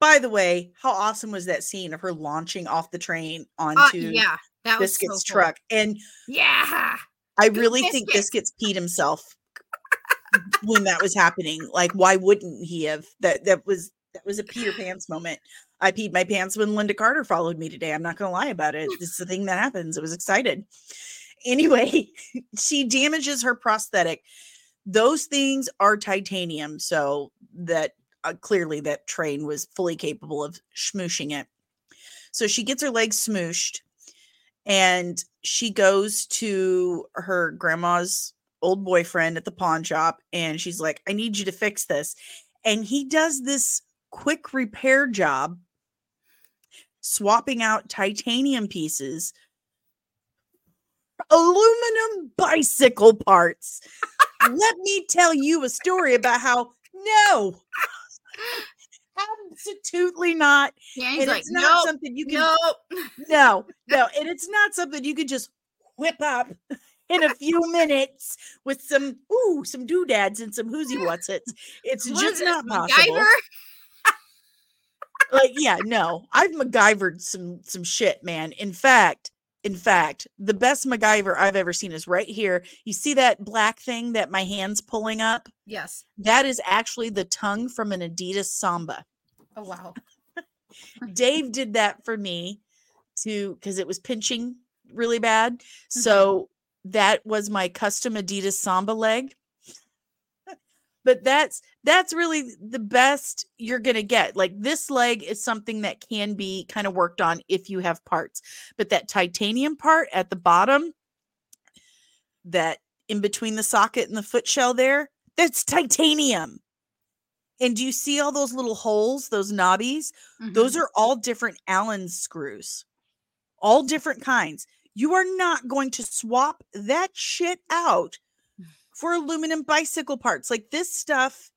By the way, how awesome was that scene of her launching off the train uh, onto uh, yeah, that Biscuit's was so truck? And yeah, I really Biscuit. think Biscuits peed himself [laughs] when that was happening. Like, why wouldn't he have? That that was that was a Peter Pants moment. I peed my pants when Lynda Carter followed me today. I'm not going to lie about it. It's the thing that happens. I was excited. Anyway, [laughs] she damages her prosthetic. Those things are titanium, so that uh, clearly that train was fully capable of smooshing it. So she gets her legs smooshed and she goes to her grandma's old boyfriend at the pawn shop and she's like, I need you to fix this. And he does this quick repair job swapping out titanium pieces, aluminum bicycle parts. Let me tell you a story about how no, absolutely not. Yeah, and like, it's not nope, something you can. Nope. No, no, and it's not something you can just whip up in a few minutes with some ooh some doodads and some whoozy what's it. It's what just not possible. MacGyver? like yeah no i've macgyvered some some shit man in fact in fact the best macgyver i've ever seen is right here. You see that black thing that my hands pulling up? Yes. That is actually the tongue from an adidas samba. Oh wow. [laughs] Dave did that for me to because it was pinching really bad. Mm-hmm. so that was my custom adidas samba leg but that's that's really the best you're going to get like this leg is something that can be kind of worked on if you have parts but that titanium part at the bottom that in between the socket and the foot shell there that's titanium. And do you see all those little holes those knobbies? Mm-hmm. those are all different allen screws all different kinds. You are not going to swap that shit out for aluminum bicycle parts. Like this stuff,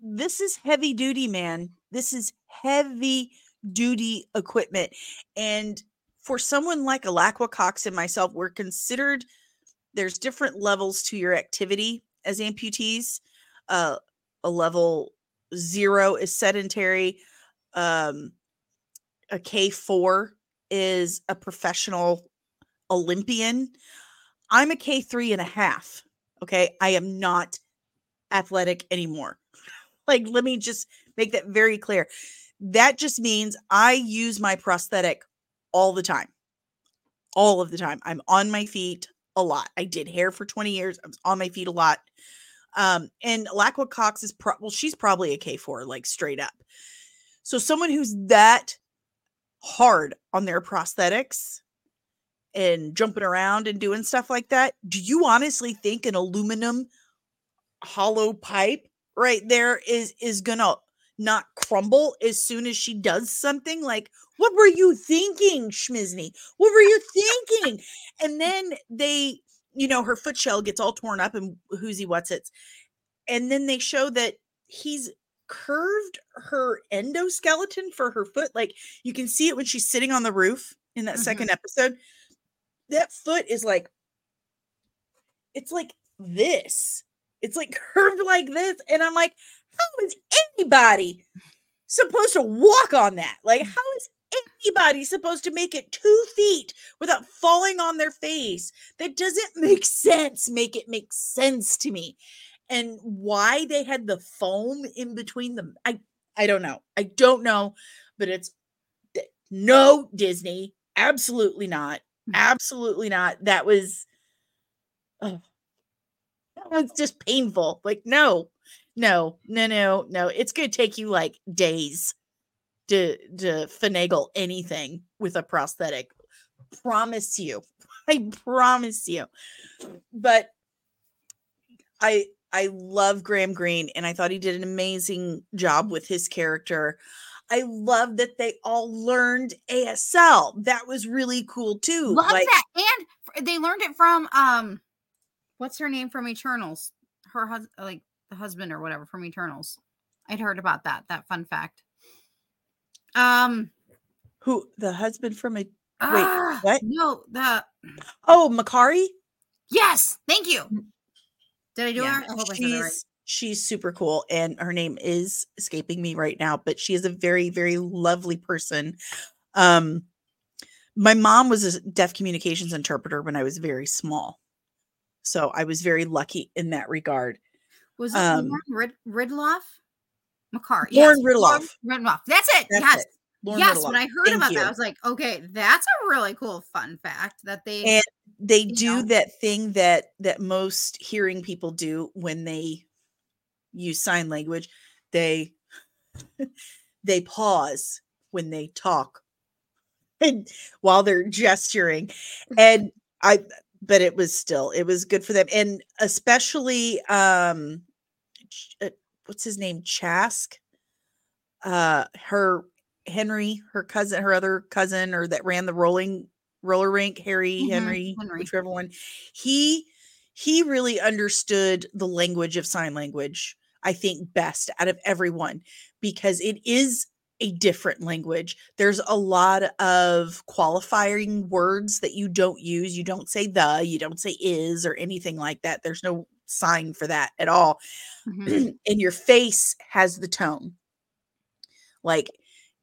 this is heavy duty, man. This is heavy duty equipment. And for someone like Alaqua Cox and myself, we're considered there's different levels to your activity as amputees. Uh, a level zero is sedentary. Um, a K4 is a professional Olympian. I'm a K3 and a half. Okay. I am not athletic anymore. [laughs] Like, let me just make that very clear. That just means I use my prosthetic all the time. All of the time. I'm on my feet a lot. I did hair for 20 years. I was on my feet a lot. Um, and Alaqua Cox is pro- well, she's probably a K4, like straight up. So someone who's that hard on their prosthetics and jumping around and doing stuff like that, do you honestly think an aluminum hollow pipe right there is is gonna not crumble as soon as she does something? Like what were you thinking schmizni what were you thinking? And then they you know her foot shell gets all torn up and who's he what's it and then they show that he's curved her endoskeleton for her foot. Like you can see it when she's sitting on the roof in that mm-hmm. second episode that foot is like it's like this. It's like curved like this and i'm like how is anybody supposed to walk on that? Like how is anybody supposed to make it two feet without falling on their face? That doesn't make sense. Make it make sense to me. And why they had the foam in between them i i don't know. I don't know but it's no disney absolutely not. mm. Absolutely not. That was oh, that was just painful. Like no no no no no. It's gonna take you like days to to finagle anything with a prosthetic. Promise you. [laughs] I promise you. But i I love Graham Greene and I thought he did an amazing job with his character. I love that they all learned ASL. That was really cool too. Love like, that. And they learned it from um what's her name from Eternals? Her husband like the husband or whatever from Eternals. I'd heard about that. That fun fact. Um who the husband from a wait, uh, what? No, the Oh, Makkari? Yes, thank you. Did I do yeah, her? I hope I right. She's super cool, and her name is escaping me right now, but she is a very, very lovely person. Um, my mom was a deaf communications interpreter when I was very small, so I was very lucky in that regard. Was it um, Rid- Ridloff? Lauren yes. Ridloff. Ridloff. That's it. That's yes. It. Lauren yes, Ridloff. when I heard Thank about you. that, I was like, okay, that's a really cool fun fact that they and they do know? that thing that that most hearing people do when they use sign language they [laughs] they pause when they talk [laughs] and while they're gesturing and i but it was still it was good for them and especially um uh, what's his name Chaske uh her henry her cousin her other cousin or that ran the rolling roller rink, Harry, mm-hmm. Henry, Henry, whichever one. He he really understood the language of sign language, I think, best out of everyone because it is a different language. There's a lot of qualifying words that you don't use. You don't say the, you don't say is or anything like that. There's no sign for that at all. [clears throat] Mm-hmm. and your face has the tone. Like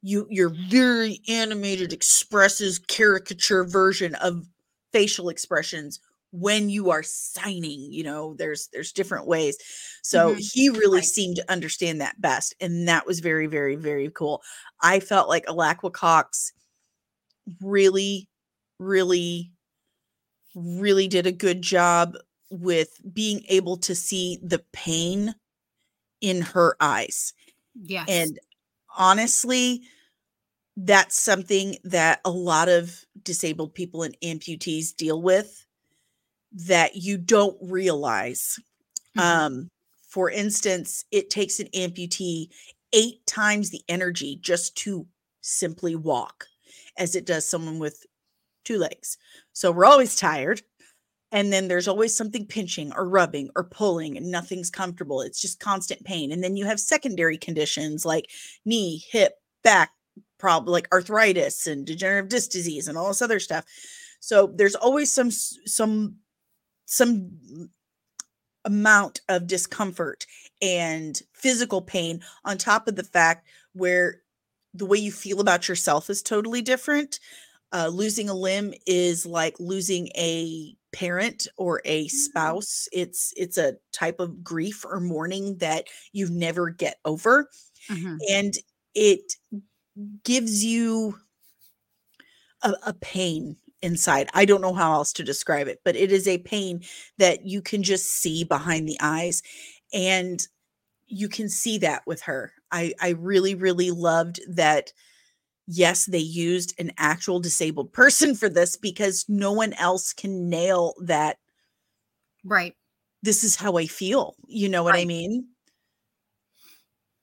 you your very animated expresses caricature version of facial expressions when you are signing you know there's there's different ways so mm-hmm. he really right. seemed to understand that best and that was very very very cool i felt like alaqua cox really really really did a good job with being able to see the pain in her eyes yeah. and honestly that's something that a lot of disabled people and amputees deal with that you don't realize. Mm-hmm. Um, for instance, it takes an amputee eight times the energy just to simply walk as it does someone with two legs. So we're always tired. And then there's always something pinching or rubbing or pulling, and nothing's comfortable. It's just constant pain. And then you have secondary conditions like knee, hip, back, problem like arthritis and degenerative disc disease and all this other stuff. So there's always some some some amount of discomfort and physical pain on top of the fact where the way you feel about yourself is totally different. Uh, losing a limb is like losing a parent or a Mm-hmm. spouse. It's it's a type of grief or mourning that you never get over, Mhm. and it gives you a, a pain inside. I don't know how else to describe it, but it is a pain that you can just see behind the eyes, and you can see that with her. I I really really loved that yes, they used an actual disabled [laughs] person for this because no one else can nail that Right. this is how I feel. You know what I mean?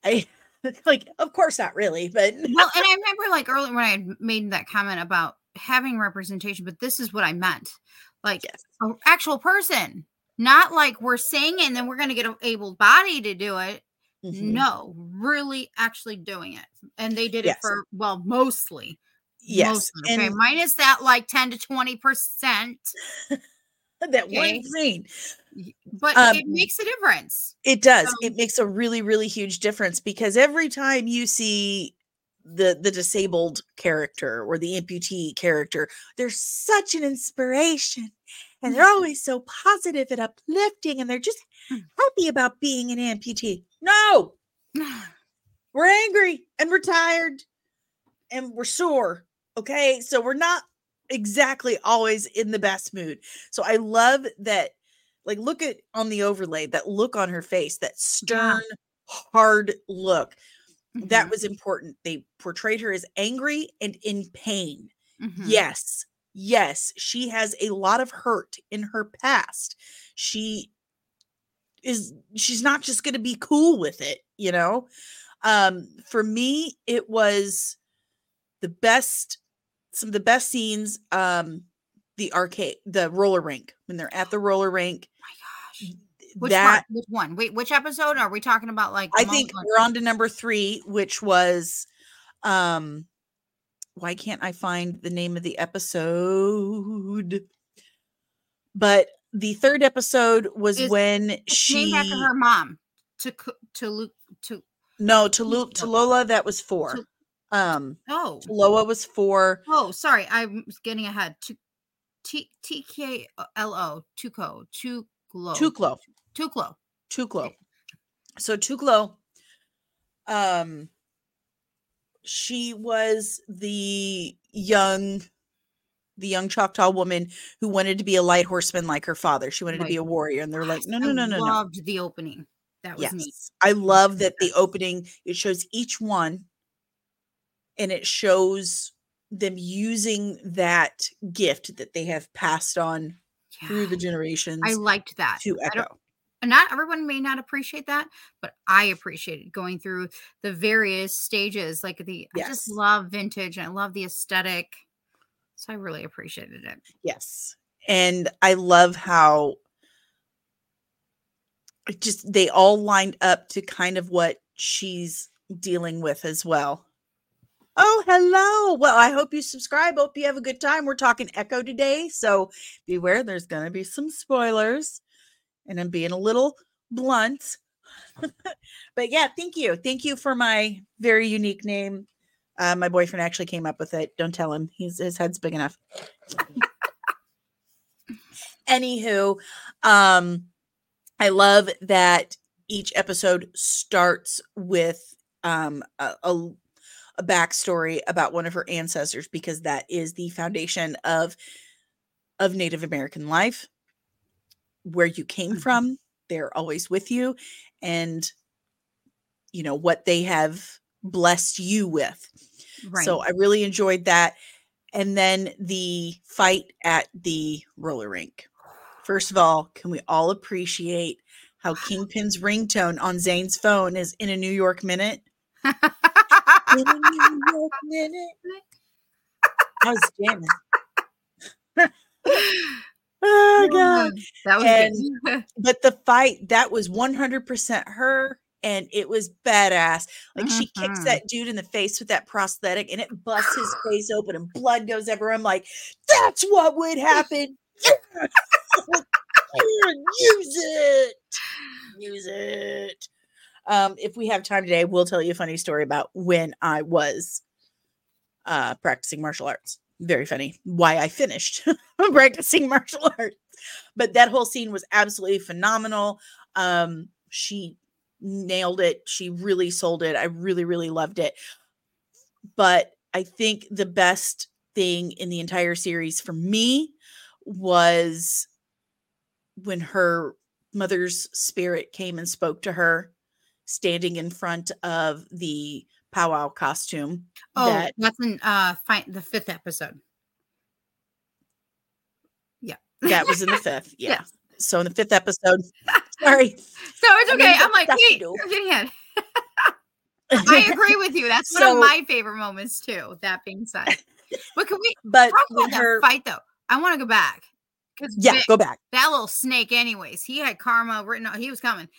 I [laughs] like, of course not really, but Well, and I remember like earlier when I had made that comment about having representation, but this is what I meant. Like yes. an actual person, not like we're saying and then we're going to get an able body to do it. Mhm. No, really actually doing it. And they did Yes. it for, well, mostly. Yes. Mostly, okay. And Minus that like 10 to 20%. [laughs] that one Okay. scene. But Um, it makes a difference. It does. Um, it makes a really, really huge difference because every time you see the the disabled character or the amputee character, they're such an inspiration. And they're always so positive and uplifting, and they're just Mm. happy about being an amputee. No, [sighs] we're angry and we're tired and we're sore. Okay. So we're not exactly always in the best mood. So I love that. Like, look at on the overlay that look on her face, that stern, hard look. That was important. They portrayed her as angry and in pain. Mhm. Yes. Yes. She has a lot of hurt in her past. She is, she's not just going to be cool with it, you know? Um, for me, it was the best, some of the best scenes. Um, the arcade, the roller rink, when they're at the roller rink. Oh my gosh. Which that one? Which one? Wait, which episode are we talking about? Like, I think we're on to number three, which was um why can't I find the name of the episode? But the third episode was Is- when it's she named after her mom to to Luke to no to Luke to Lola that was four. To- Um oh Lola was four. oh sorry I was getting ahead to T T K L O Tuco Tuklo Tuklo. Tuklo. Tuklo. So Tuklo, um, she was the young, the young Choctaw woman who wanted to be a light horseman like her father. She wanted to be a warrior, and they're like, no, no, no, no, no. loved the opening. That was Yes, neat I love that the opening it shows each one, and it shows them using that gift that they have passed on through the generations I liked that. to I echo. And not everyone may not appreciate that, but I appreciated going through the various stages. Like the, I just love vintage. and I love the aesthetic, so I really appreciated it. Yes. And I love how it just they all lined up to kind of what she's dealing with as well. Oh, hello. Well, I hope you subscribe. Hope you have a good time. We're talking Echo today. So beware, there's going to be some spoilers. And I'm being a little blunt. [laughs] but yeah, thank you. Thank you for my very unique name. Uh, my boyfriend actually came up with it. Don't tell him. He's his head's big enough. [laughs] Anywho, um, I love that each episode starts with um a, a, a backstory about one of her ancestors because that is the foundation of of Native American life. Where you came Mhm. from, they're always with you, and you know what they have blessed you with. Right. So I really enjoyed that. And then the fight at the roller rink. First of all, can we all appreciate how Kingpin's ringtone on Zane's phone is in a New York minute? In a New York [laughs] minute. I was jamming. Oh god. that was And- [laughs] But the fight, that was 100% her and it was badass. Like she kicks Mhm. that dude in the face with that prosthetic and it busts his face open and blood goes everywhere. I'm like, that's what would happen. [laughs] Use it. Use it. Um, if we have time today, we'll tell you a funny story about when I was uh practicing martial arts. Very funny. Why I finished [laughs] practicing martial arts. But that whole scene was absolutely phenomenal. Um, she nailed it. She really sold it. I really, really loved it. But I think the best thing in the entire series for me was when her mother's spirit came and spoke to her standing in front of the powwow costume Oh, that that's in uh fi- the fifth episode. Yeah. that was in the [laughs] fifth yeah Yes. so in the fifth episode [laughs] sorry So it's okay. I'm like, stuff to wait, you're getting ahead. I agree with you. That's one of my favorite moments too. That being said, [laughs] but can we but talk about her that fight though? I want to go back yeah go back that little snake, anyways, he had karma written. out. He was coming,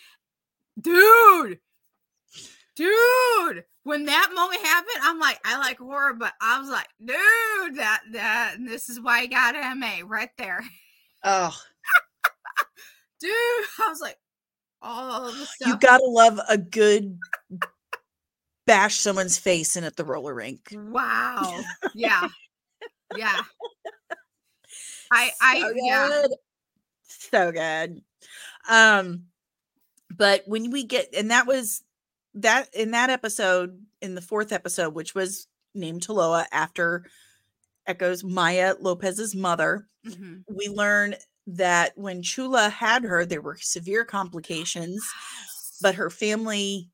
dude, dude. When that moment happened, I'm like, I like horror, but I was like, dude, that that this is why I got MA right there, oh [laughs] dude. I was like, all of the stuff. you gotta love a good bash someone's face in at the roller rink Wow. Yeah. [laughs] Yeah. I I so yeah. good. so good um but when we get and that was that in that episode in the fourth episode which was named Taloa after Echo's maya lopez's mother Mhm. we learn that when chula had her there were severe complications but her family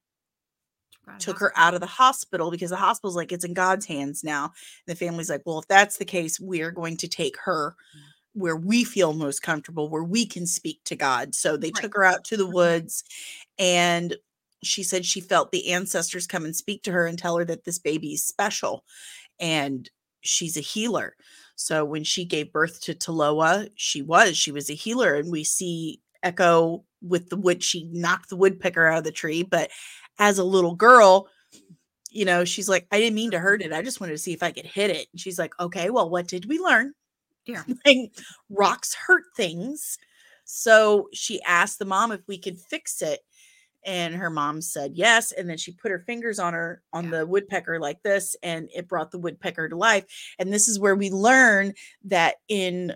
took her out of the hospital because the hospital's like it's in God's hands now. And the family's like, well, if that's the case, we are going to take her where we feel most comfortable, where we can speak to God. So they Right. took her out to the Mhm. woods and she said she felt the ancestors come and speak to her and tell her that this baby is special and she's a healer. So when she gave birth to Taloa, she was, she was a healer. And we see Echo with the wood, she knocked the woodpecker out of the tree, but as a little girl, you know, she's like, I didn't mean to hurt it. I just wanted to see if I could hit it. And she's like, okay, well, what did we learn? Yeah. [laughs] like, rocks hurt things. So she asked the mom if we could fix it. And her mom said yes. And then she put her fingers on her on Yeah. the woodpecker like this, and it brought the woodpecker to life. And this is where we learn that in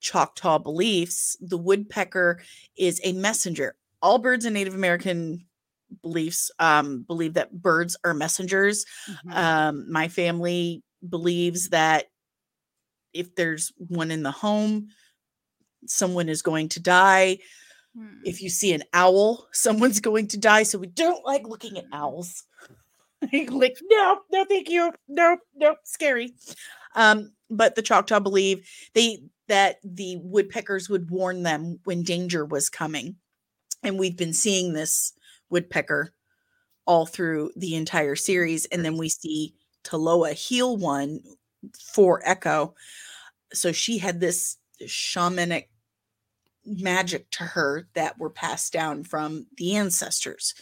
Choctaw beliefs, the woodpecker is a messenger. All birds in Native American beliefs um, believe that birds are messengers. Mhm. Um, my family believes that if there's one in the home, someone is going to die. Hmm. If you see an owl, [laughs] someone's going to die. So we don't like looking at owls. [laughs] like, no, no, thank you. No, no, scary. Um, but the Choctaw believe they that the woodpeckers would warn them when danger was coming. And we've been seeing this woodpecker all through the entire series. And then we see Taloa heal one for Echo. So she had this shamanic magic to her that were passed down from the ancestors.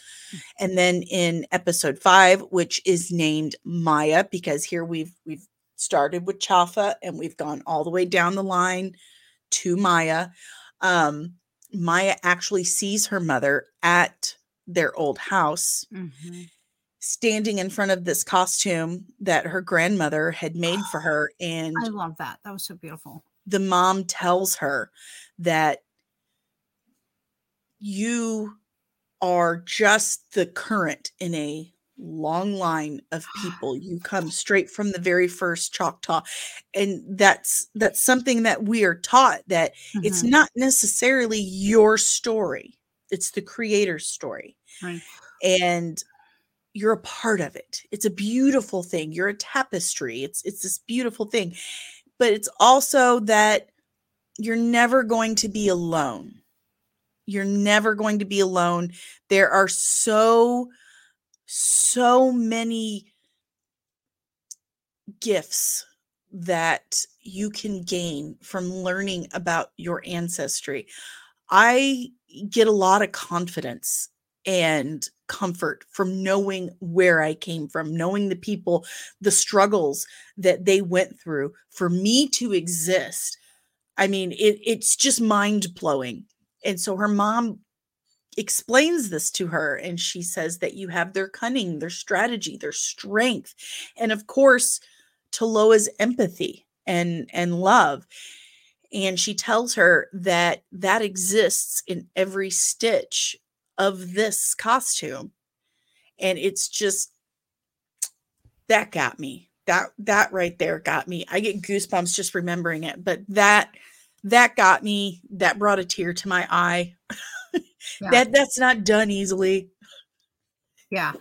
And then in episode 5 which is named Maya because here we've we've started with Chafa and we've gone all the way down the line to Maya. Um Maya actually sees her mother at their old house Mhm. standing in front of this costume that her grandmother had [gasps] made for her and I love that. That was so beautiful. the mom tells her that you are just the current in a long line of people. [sighs] You come straight from the very first choctaw and that's that's something that we are taught that it's Mhm. not necessarily your story it's the creator's story. Right. and you're a part of it. It's a beautiful thing. You're a tapestry. It's it's this beautiful thing. But it's also that you're never going to be alone you're never going to be alone. There are so so many gifts that you can gain from learning about your ancestry. I get a lot of confidence and comfort from knowing where I came from, knowing the people, the struggles that they went through. For me to exist. I mean, it, it's just mind blowing And so her mom explains this to her and she says that you have their cunning, their strategy, their strength, and of course, Taloa's empathy and and love. And she tells her that that exists in every stitch of this costume. And it's just that got me. That that right there got me. I get goosebumps just remembering it, but that that got me. That brought a tear to my eye. [laughs] Yeah. that that's not done easily. Yeah.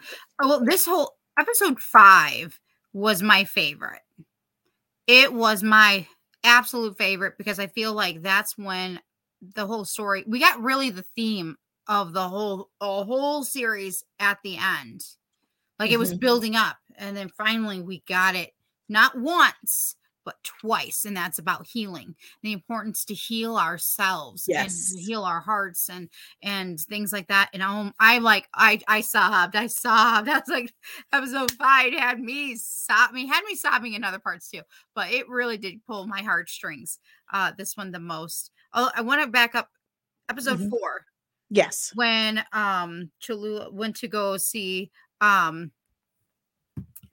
Oh, well, this whole episode 5 was my favorite. It was my absolute favorite because I feel like that's when the whole story we got really the theme of the whole a whole series at the end. Like it was mm-hmm. building up and then finally we got it not once but twice and that's about healing the importance to heal ourselves yes. and heal our hearts and and things like that and I'm, I like I I sobbed I sobbed [laughs] that's like episode five had me stop me had me sobbing in other parts too but it really did pull my heartstrings uh this one the most oh I want to back up episode mm-hmm. four yes when um Cholula went to go see um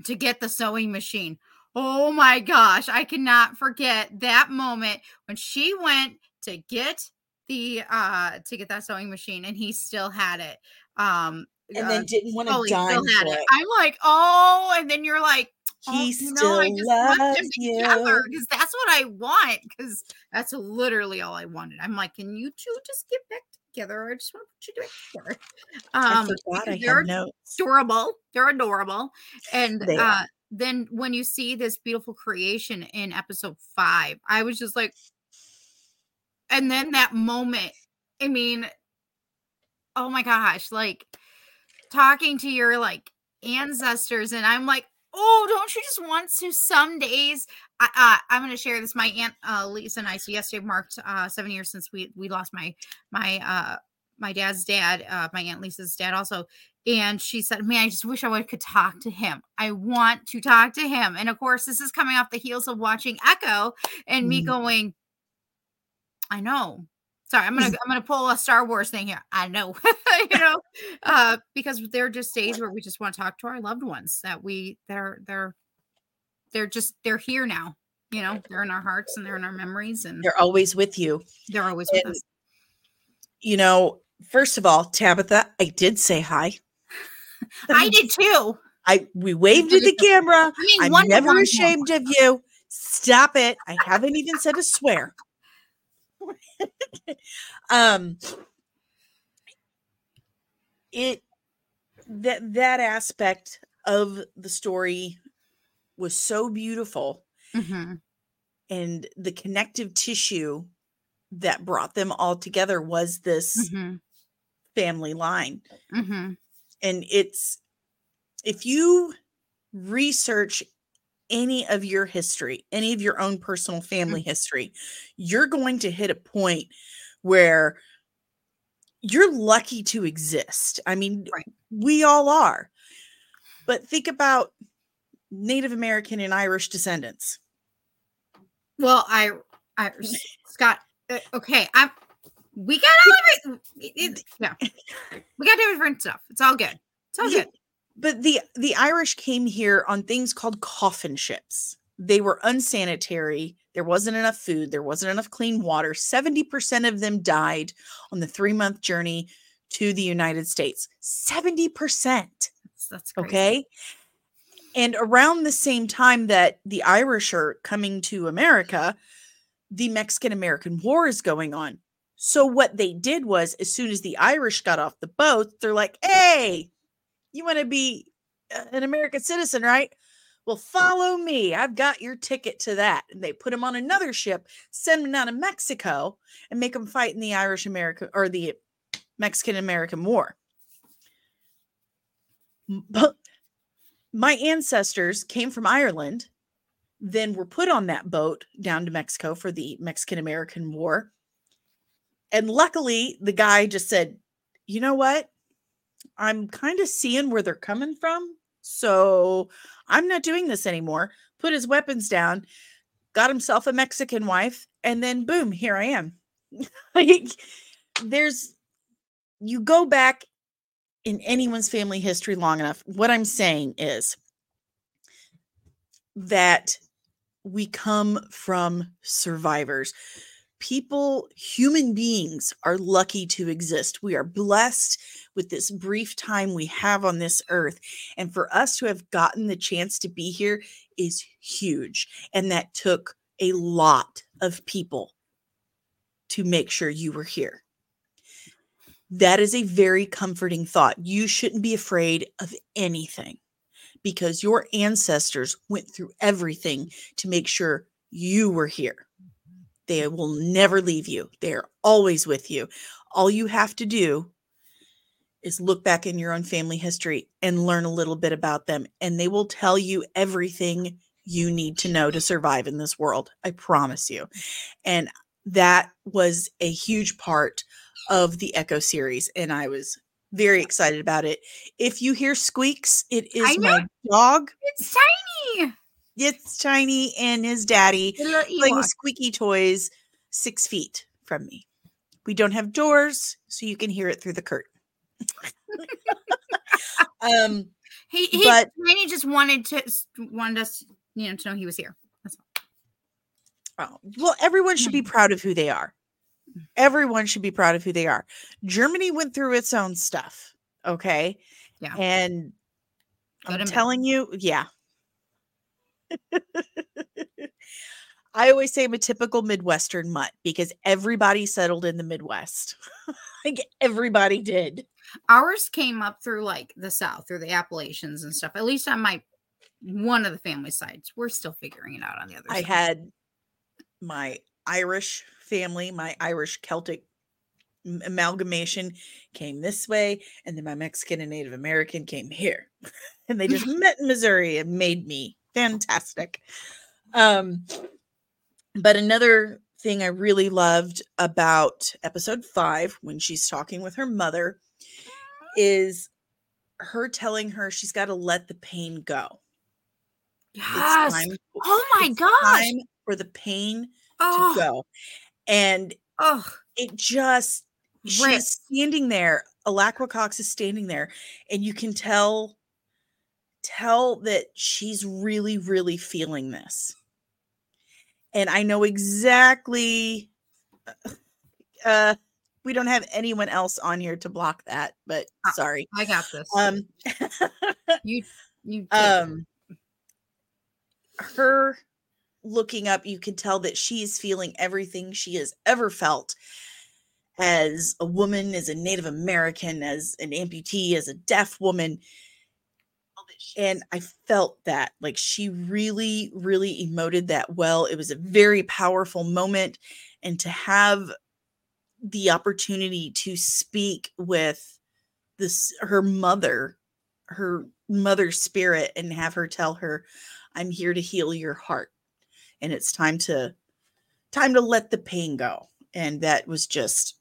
to get the sewing machine Oh my gosh, I cannot forget that moment when she went to get the uh to get that sewing machine and he still had it. Um and then uh, didn't want to die. Still had it. it. I'm like, oh, and then you're like, oh, he still I just loves you because that's what I want. Because that's literally all I wanted. I'm like, can you two just get back together? I just want to put you together. Um, I forgot I had notes. Adorable. They're adorable, and they uh, then when you see this beautiful creation in episode five, I was just like, and then that moment, I mean, oh my gosh, like talking to your like ancestors, and I'm like, oh, don't you just want to some days? I, uh, I'm going to share this. My aunt uh, Lisa and I. So yesterday marked uh, seven years since we we lost my my uh my dad's dad, uh, my aunt Lisa's dad, also and she said, Man, I just wish I would could talk to him. I want to talk to him. And of course, this is coming off the heels of watching Echo and me mm-hmm. going, I know. Sorry, I'm gonna [laughs] I'm gonna pull a Star Wars thing here. I know, [laughs] you know, uh, because there are just days where we just want to talk to our loved ones that we that are they're they're just they're here now. You know, they're in our hearts and they're in our memories, and they're always with you. They're always and, with us. You know, first of all, Tabitha, I did say hi. I did too. I we waved at the camera. [laughs] I am never ashamed of you. Stop it. I haven't even said a swear. [laughs] um it that that aspect of the story was so beautiful mm-hmm. and the connective tissue that brought them all together was this mm-hmm. Family line mm-hmm and it's if you research any of your history, any of your own personal family mm-hmm. history, you're going to hit a point where you're lucky to exist. I mean, right. we all are. But think about Native American and Irish descendants. Well, I, I [laughs] Scott, uh, okay, I'm we got all of it. it yeah, we got different stuff. It's all good. It's all good. But the the Irish came here on things called coffin ships. They were unsanitary. There wasn't enough food. There wasn't enough clean water. Seventy percent of them died on the three month journey to the United States. Seventy percent. That's, okay. And around the same time that the Irish are coming to America, the Mexican American War is going on. So what they did was as soon as the Irish got off the boat, they're like, "Hey, you want to be uh, an American citizen, right? Well, follow me. I've got your ticket to that." And they put him on another ship, send him down to Mexico, and make him fight in the Irish American or the Mexican American War. But my ancestors came from Ireland, then were put on that boat down to Mexico for the Mexican American War and luckily, the guy just said, you know what? I'm kind of seeing where they're coming from. So I'm not doing this anymore. Put his weapons down, got himself a Mexican wife, and then boom, here I am. [laughs] like, there's you go back in anyone's family history long enough. What I'm saying is that we come from survivors. People, human beings, are lucky to exist. We are blessed with this brief time we have on this earth. And for us to have gotten the chance to be here is huge. And that took a lot of people to make sure you were here. That is a very comforting thought. You shouldn't be afraid of anything because your ancestors went through everything to make sure you were here. They will never leave you, they are always with you. All you have to do is look back in your own family history and learn a little bit about them, and they will tell you everything you need to know to survive in this world. I promise you. And that was a huge part of the Echo series, and I was very excited about it. If you hear squeaks, it is my dog. It's tiny. It's tiny and his daddy playing with squeaky toys six feet from me. We don't have doors, so you can hear it through the curtain. [laughs] um, he, he but Tiny just wanted to wanted us, you know, to know he was here. That's all. Oh, well, everyone should be proud of who they are. Everyone should be proud of who they are. Germany went through its own stuff. Okay. Yeah. And I'm telling you, yeah. I always say I'm a typical Midwestern mutt because everybody settled in the Midwest. [laughs] like everybody did. Ours came up through like the South, through the Appalachians and stuff. At least on my one of the family sides. We're still figuring it out on the other I side. had my Irish family, my Irish Celtic amalgamation came this way, and then my Mexican and Native American came here. [laughs] and they just [laughs] met in Missouri and made me fantastic. Um, but another thing I really loved about episode five, when she's talking with her mother, is her telling her she's got to let the pain go. Yes. Time, oh my gosh. for the pain oh. to go. And oh, it just she's standing there. Alaqua Cox is standing there, and you can tell tell that she's really, really feeling this. And I know exactly uh, uh we don't have anyone else on here to block that, but ah, sorry. I got this. Um [laughs] you you um her looking up, you can tell that she is feeling everything she has ever felt as a woman, as a Native American, as an amputee, as a deaf woman. And I felt that like she really, really emoted that well. It was a very powerful moment. And to have the opportunity to speak with this her mother, her mother spirit, and have her tell her, I'm here to heal your heart and it's time to time to let the pain go and that was just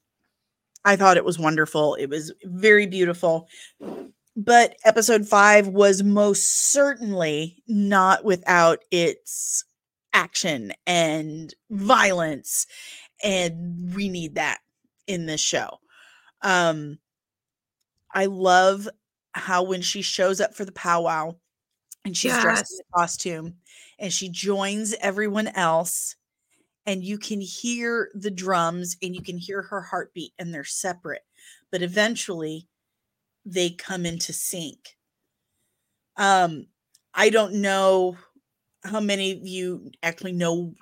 i thought it was wonderful it was very beautiful but episode 5 was most certainly not without its action and violence and we need that in this show um i love how when she shows up for the powwow and she's yes. dressed in a costume and she joins everyone else and you can hear the drums and you can hear her heartbeat and they're separate but eventually they come into sync um i don't know how many of you actually know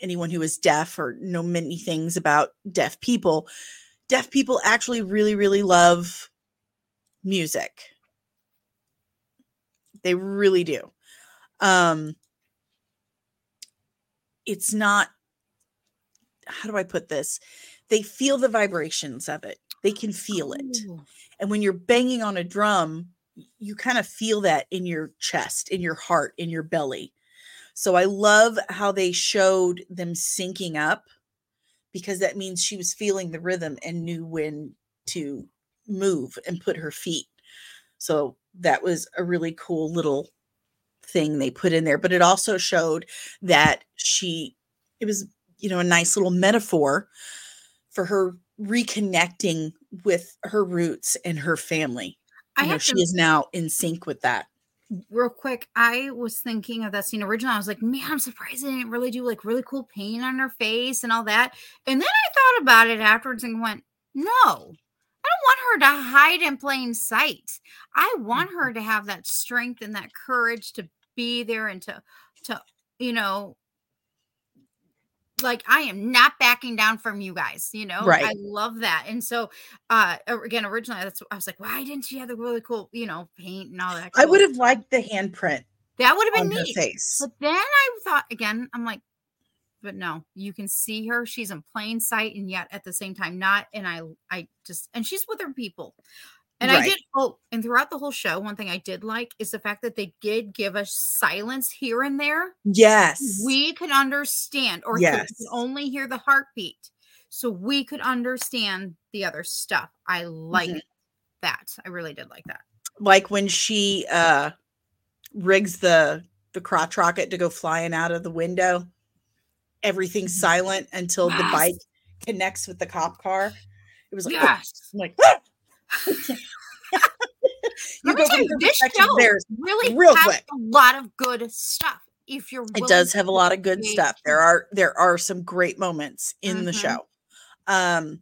anyone who is deaf or know many things about deaf people deaf people actually really really love music they really do um it's not how do I put this? They feel the vibrations of it. They can feel it. Ooh. And when you're banging on a drum, you kind of feel that in your chest, in your heart, in your belly. So I love how they showed them syncing up because that means she was feeling the rhythm and knew when to move and put her feet. So that was a really cool little thing they put in there, but it also showed that she, it was, you know, a nice little metaphor for her reconnecting with her roots and her family. I You know, she to is now in sync with that. real quick. I was thinking of that scene originally. I was like, man, I'm surprised they didn't really do like really cool paint on her face and all that. And then I thought about it afterwards and went, no, I don't want her to hide in plain sight. I want mm-hmm. her to have that strength and that courage to be there and to to you know like I am not backing down from you guys, you know. Right. I love that. And so uh again, originally that's I was like, why didn't she have the really cool, you know, paint and all that? I would have liked the handprint that would have been neat. face. But then I thought again, I'm like, but no, you can see her. She's in plain sight, and yet at the same time, not. And I, I just, and she's with her people. And I Right. did. Oh, and throughout the whole show, one thing I did like is the fact that they did give us silence here and there. Yes. We could understand, or Yes. could only hear the heartbeat, so we could understand the other stuff. I like Mhm. that. I really did like that. like when she uh rigs the the crotch rocket to go flying out of the window. Everything's Mhm. silent until the bike connects with the cop car. It was like, Yes. [laughs] I'm like, "Ah!" [laughs] Let me go tell you, this show there, really real has quick. a lot of good stuff. If you're, it does have a lot of good stuff there are there are some great moments in the Mhm. show um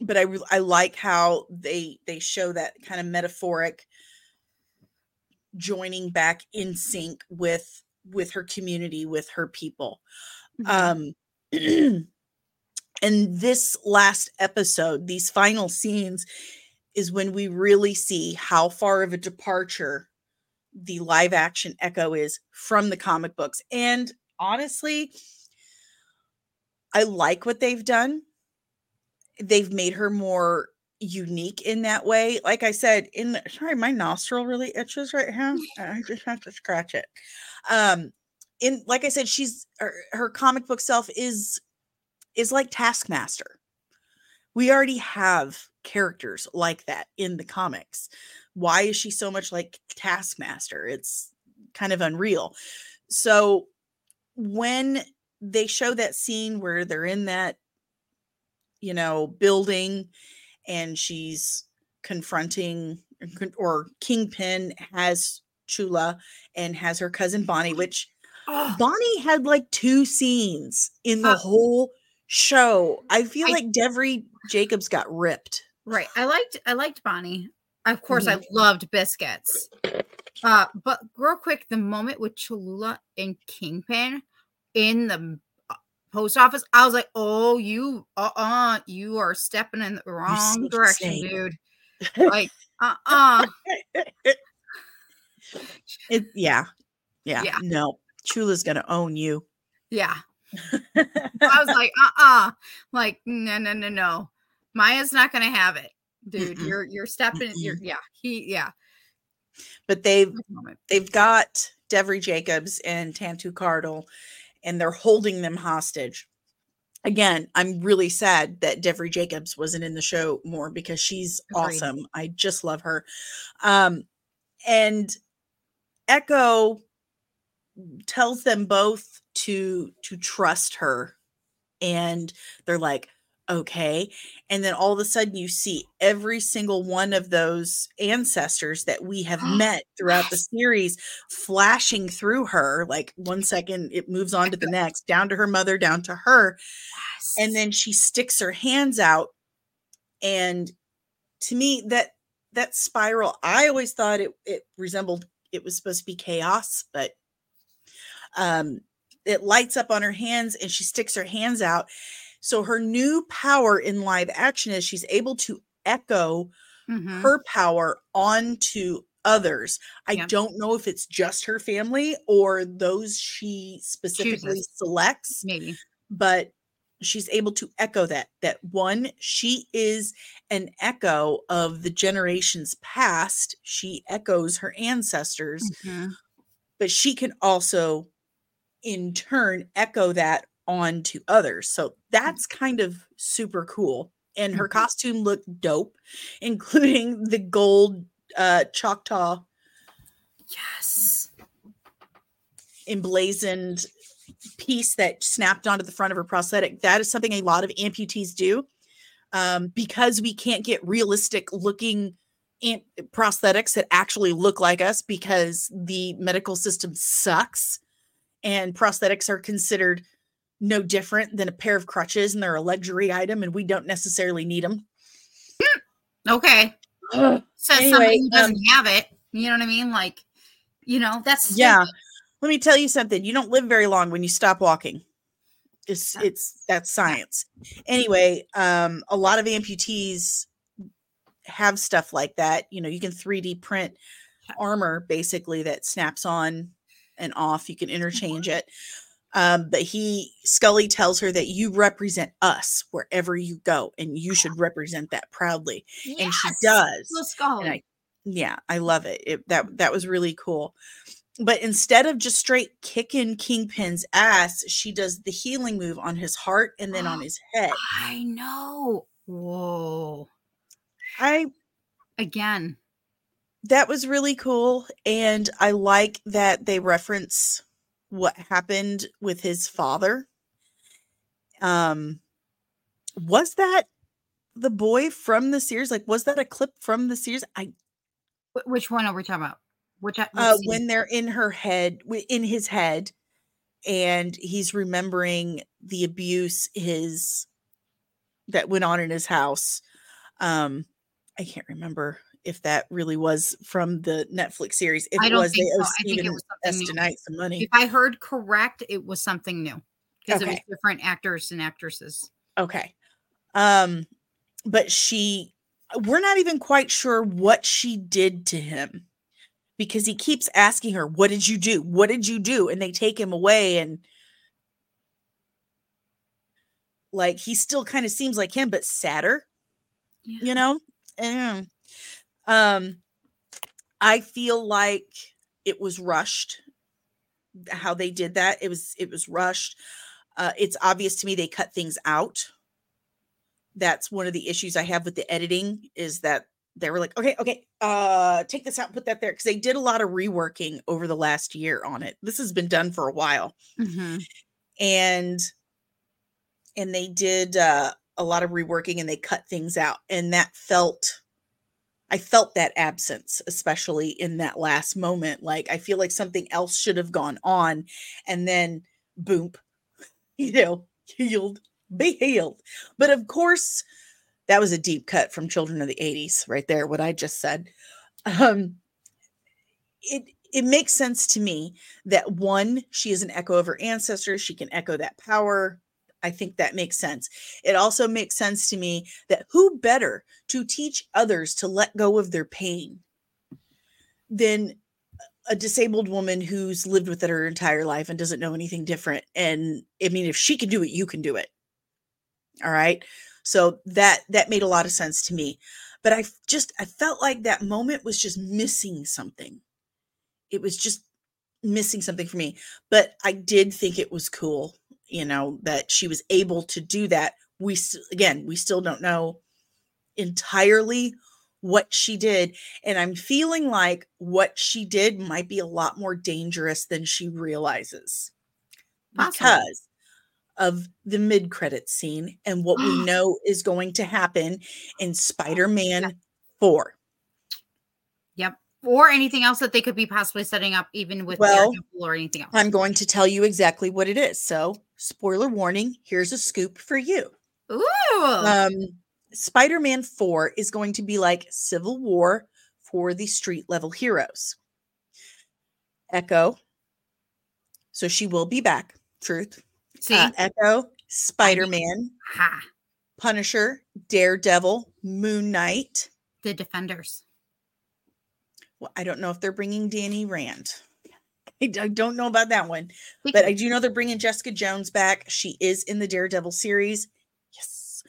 but i i like how they they show that kind of metaphoric joining back in sync with with her community with her people Mhm. um [clears throat] and this last episode these final scenes is when we really see how far of a departure the live action echo is from the comic books. And honestly i like what they've done. They've made her more unique in that way. Like i said in the sorry my nostril really itches right now. i just have to scratch it. Um in like i said she's her, her comic book self is is like taskmaster we already have characters like that in the comics. Why is she so much like taskmaster? It's kind of unreal. So when they show that scene where they're in that you know building and she's confronting or kingpin has chula and has her cousin bonnie which Oh, bonnie had like two scenes in the whole show i feel I- like devery jacobs got ripped right. I liked I liked Bonnie. Of course, Mm-hmm. I loved biscuits. Uh, but real quick, the moment with Cholula and Kingpin in the uh, post office, I was like, "Oh, you, uh, uh you are stepping in the wrong direction, snake." dude." [laughs] Like, uh, uh it, yeah yeah Yeah. no chula's gonna own you yeah. I was like, uh uh like, no, no, no, no. Maya's not gonna have it, dude. Mm-mm. You're you're stepping, you're yeah, he yeah. but they've they've got Devery Jacobs and Tantoo Cardinal, and they're holding them hostage. Again, I'm really sad that Devery Jacobs wasn't in the show more because she's Agreed. awesome. I just love her. Um, and Echo tells them both to to trust her, and they're like, okay. And then all of a sudden, you see every single one of those ancestors that we have [gasps] met throughout the series flashing through her. Like one second, it moves on to the [laughs] next, down to her mother, down to her. And then she sticks her hands out. And to me, that that spiral, I always thought it it resembled it was supposed to be chaos, but um it lights up on her hands and she sticks her hands out. So her new power in live action is she's able to echo Mhm. her power onto others. I Yeah. don't know if it's just her family or those she specifically Chooses. selects, maybe. but she's able to echo that that one she is an echo of the generations past. She echoes her ancestors Mhm. but she can also in turn echo that on to others so that's kind of super cool and her Mhm. costume looked dope [laughs] including the gold uh choctaw Yes. emblazoned piece that snapped onto the front of her prosthetic that is something a lot of amputees do um, because we can't get realistic looking in- prosthetics that actually look like us because the medical system sucks and prosthetics are considered no different than a pair of crutches and they're a luxury item and we don't necessarily need them. Okay. Ugh. Says Anyway, somebody who doesn't um, have it. You know what I mean? Like, you know, that's Yeah. Let me tell you something. You don't live very long when you stop walking. It's it's that's science. Anyway, um a lot of amputees have stuff like that. You know, you can 3D print armor basically that snaps on and off. You can interchange mm-hmm. it. Um, but he Skully tells her that you represent us wherever you go, and you ah. should represent that proudly. And she does. Let's I, yeah, I love it. it. That that was really cool. But instead of just straight kicking Kingpin's ass, she does the healing move on his heart and then on ah, his head. I know. Whoa. I Again. That was really cool, and I like that they reference what happened with his father. Um, was that the boy from the series? Like, was that a clip from the series? I Which one are we talking about? Which, what uh, when they're in her head, in his head, and he's remembering the abuse his that went on in his house. Um, I can't remember if that really was from the Netflix series. If I it don't was, think they so. I think it was something new. Some money. if I heard correct, it was something new because it was Okay. different actors and actresses. Okay. Um, but she, we're not even quite sure what she did to him because he keeps asking her, What did you do? What did you do? And they take him away and like he still kind of seems like him, but sadder, Yeah. you know? And, um, I feel like it was rushed how they did that. It was, it was rushed. Uh, it's obvious to me they cut things out that's one of the issues I have with the editing is that they were like, okay, okay, uh, take this out, put that there, because they did a lot of reworking over the last year on it. This has been done for a while, Mhm. and and they did uh, a lot of reworking and they cut things out, and that felt. I felt that absence, especially in that last moment. Like I feel like something else should have gone on, and then boom, [laughs] you know, healed, be healed. But of course, that was a deep cut from Children of the 80s, right there, what I just said. Um, it it makes sense to me that one, she is an echo of her ancestors, she can echo that power. I think that makes sense. It also makes sense to me that who better to teach others to let go of their pain than a disabled woman who's lived with it her entire life and doesn't know anything different. And I mean, if she can do it, you can do it. All right. So that that made a lot of sense to me. But I just I felt like that moment was just missing something. It was just missing something for me. But I did think it was cool, you know, that she was able to do that. We again, we still don't know entirely what she did and i'm feeling like what she did might be a lot more dangerous than she realizes Possibly. because of the mid credit scene and what we [gasps] know is going to happen in Spider-Man 4. Yep. Or anything else that they could be possibly setting up, even with Well, or anything else. I'm going to tell you exactly what it is. So, spoiler warning, here's a scoop for you. Ooh. Um Spider-Man 4 is going to be like Civil War for the street level heroes. Echo. So she will be back. Truth. See? Uh, Echo, Spider-Man, ha. Punisher, Daredevil, Moon Knight. The Defenders. Well, I don't know if they're bringing Danny Rand. [laughs] I don't know about that one, but I do know they're bringing Jessica Jones back. She is in the Daredevil series. Yes.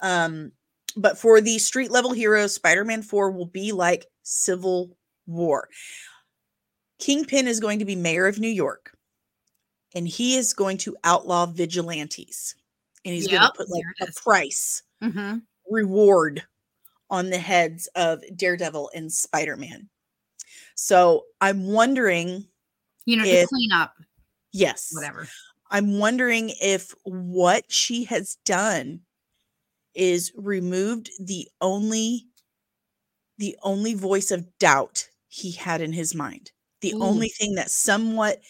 Um, but for the street level heroes, Spider-Man 4 will be like Civil War. Kingpin is going to be mayor of New York, and he is going to outlaw vigilantes. And he's going to put like a price Mhm. reward on the heads of Daredevil and Spider Man. So I'm wondering, You know, to clean up, yes, whatever. I'm wondering if what she has done is removed the only the only voice of doubt he had in his mind. The Ooh. only thing that somewhat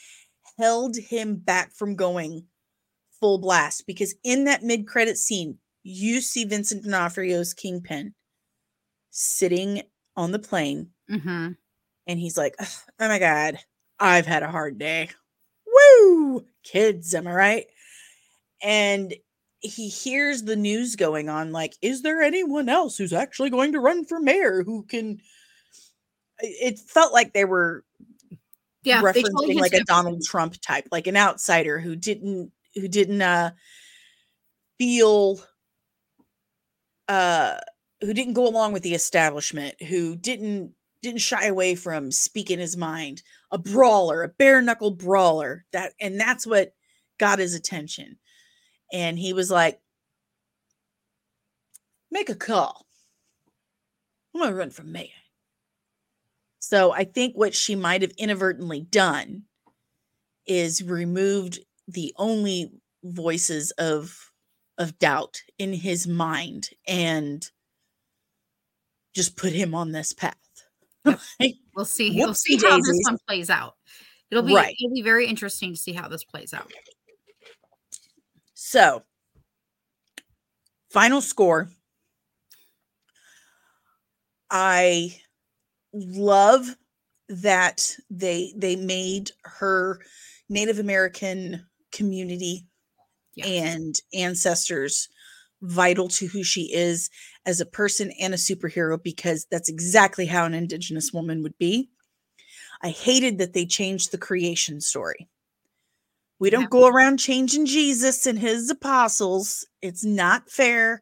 held him back from going full blast because in that mid-credit scene, you see Vincent D'Onofrio's Kingpin sitting on the plane hmm and he's like, "Oh my god, I've had a hard day." Woo! Kids, am I right? And he hears the news going on like, "Is there anyone else who's actually going to run for mayor who can it felt like they were Yeah, referencing like a Donald Trump type, like an outsider who didn't who didn't uh feel uh who didn't go along with the establishment, who didn't didn't shy away from speaking his mind, a brawler, a bare knuckle brawler. That and that's what got his attention. And he was like, make a call. I'm gonna run for mayor. So I think what she might have inadvertently done is removed the only voices of of doubt in his mind and just put him on this path. Like, [laughs] We'll see. We'll see how this one plays out. It'll be Right. it'll be very interesting to see how this plays out. so final score. I love that they they made her Native American community Yeah. and ancestors vital to who she is as a person and a superhero because that's exactly how an indigenous woman would be. I hated that they changed the creation story. We don't go around changing Jesus and his apostles. It's not fair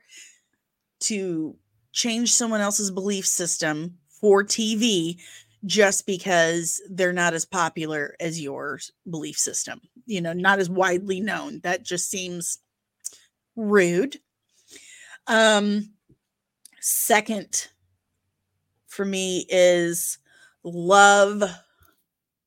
to change someone else's belief system for TV just because they're not as popular as your belief system, you know, not as widely known. That just seems rude. Um, second for me is love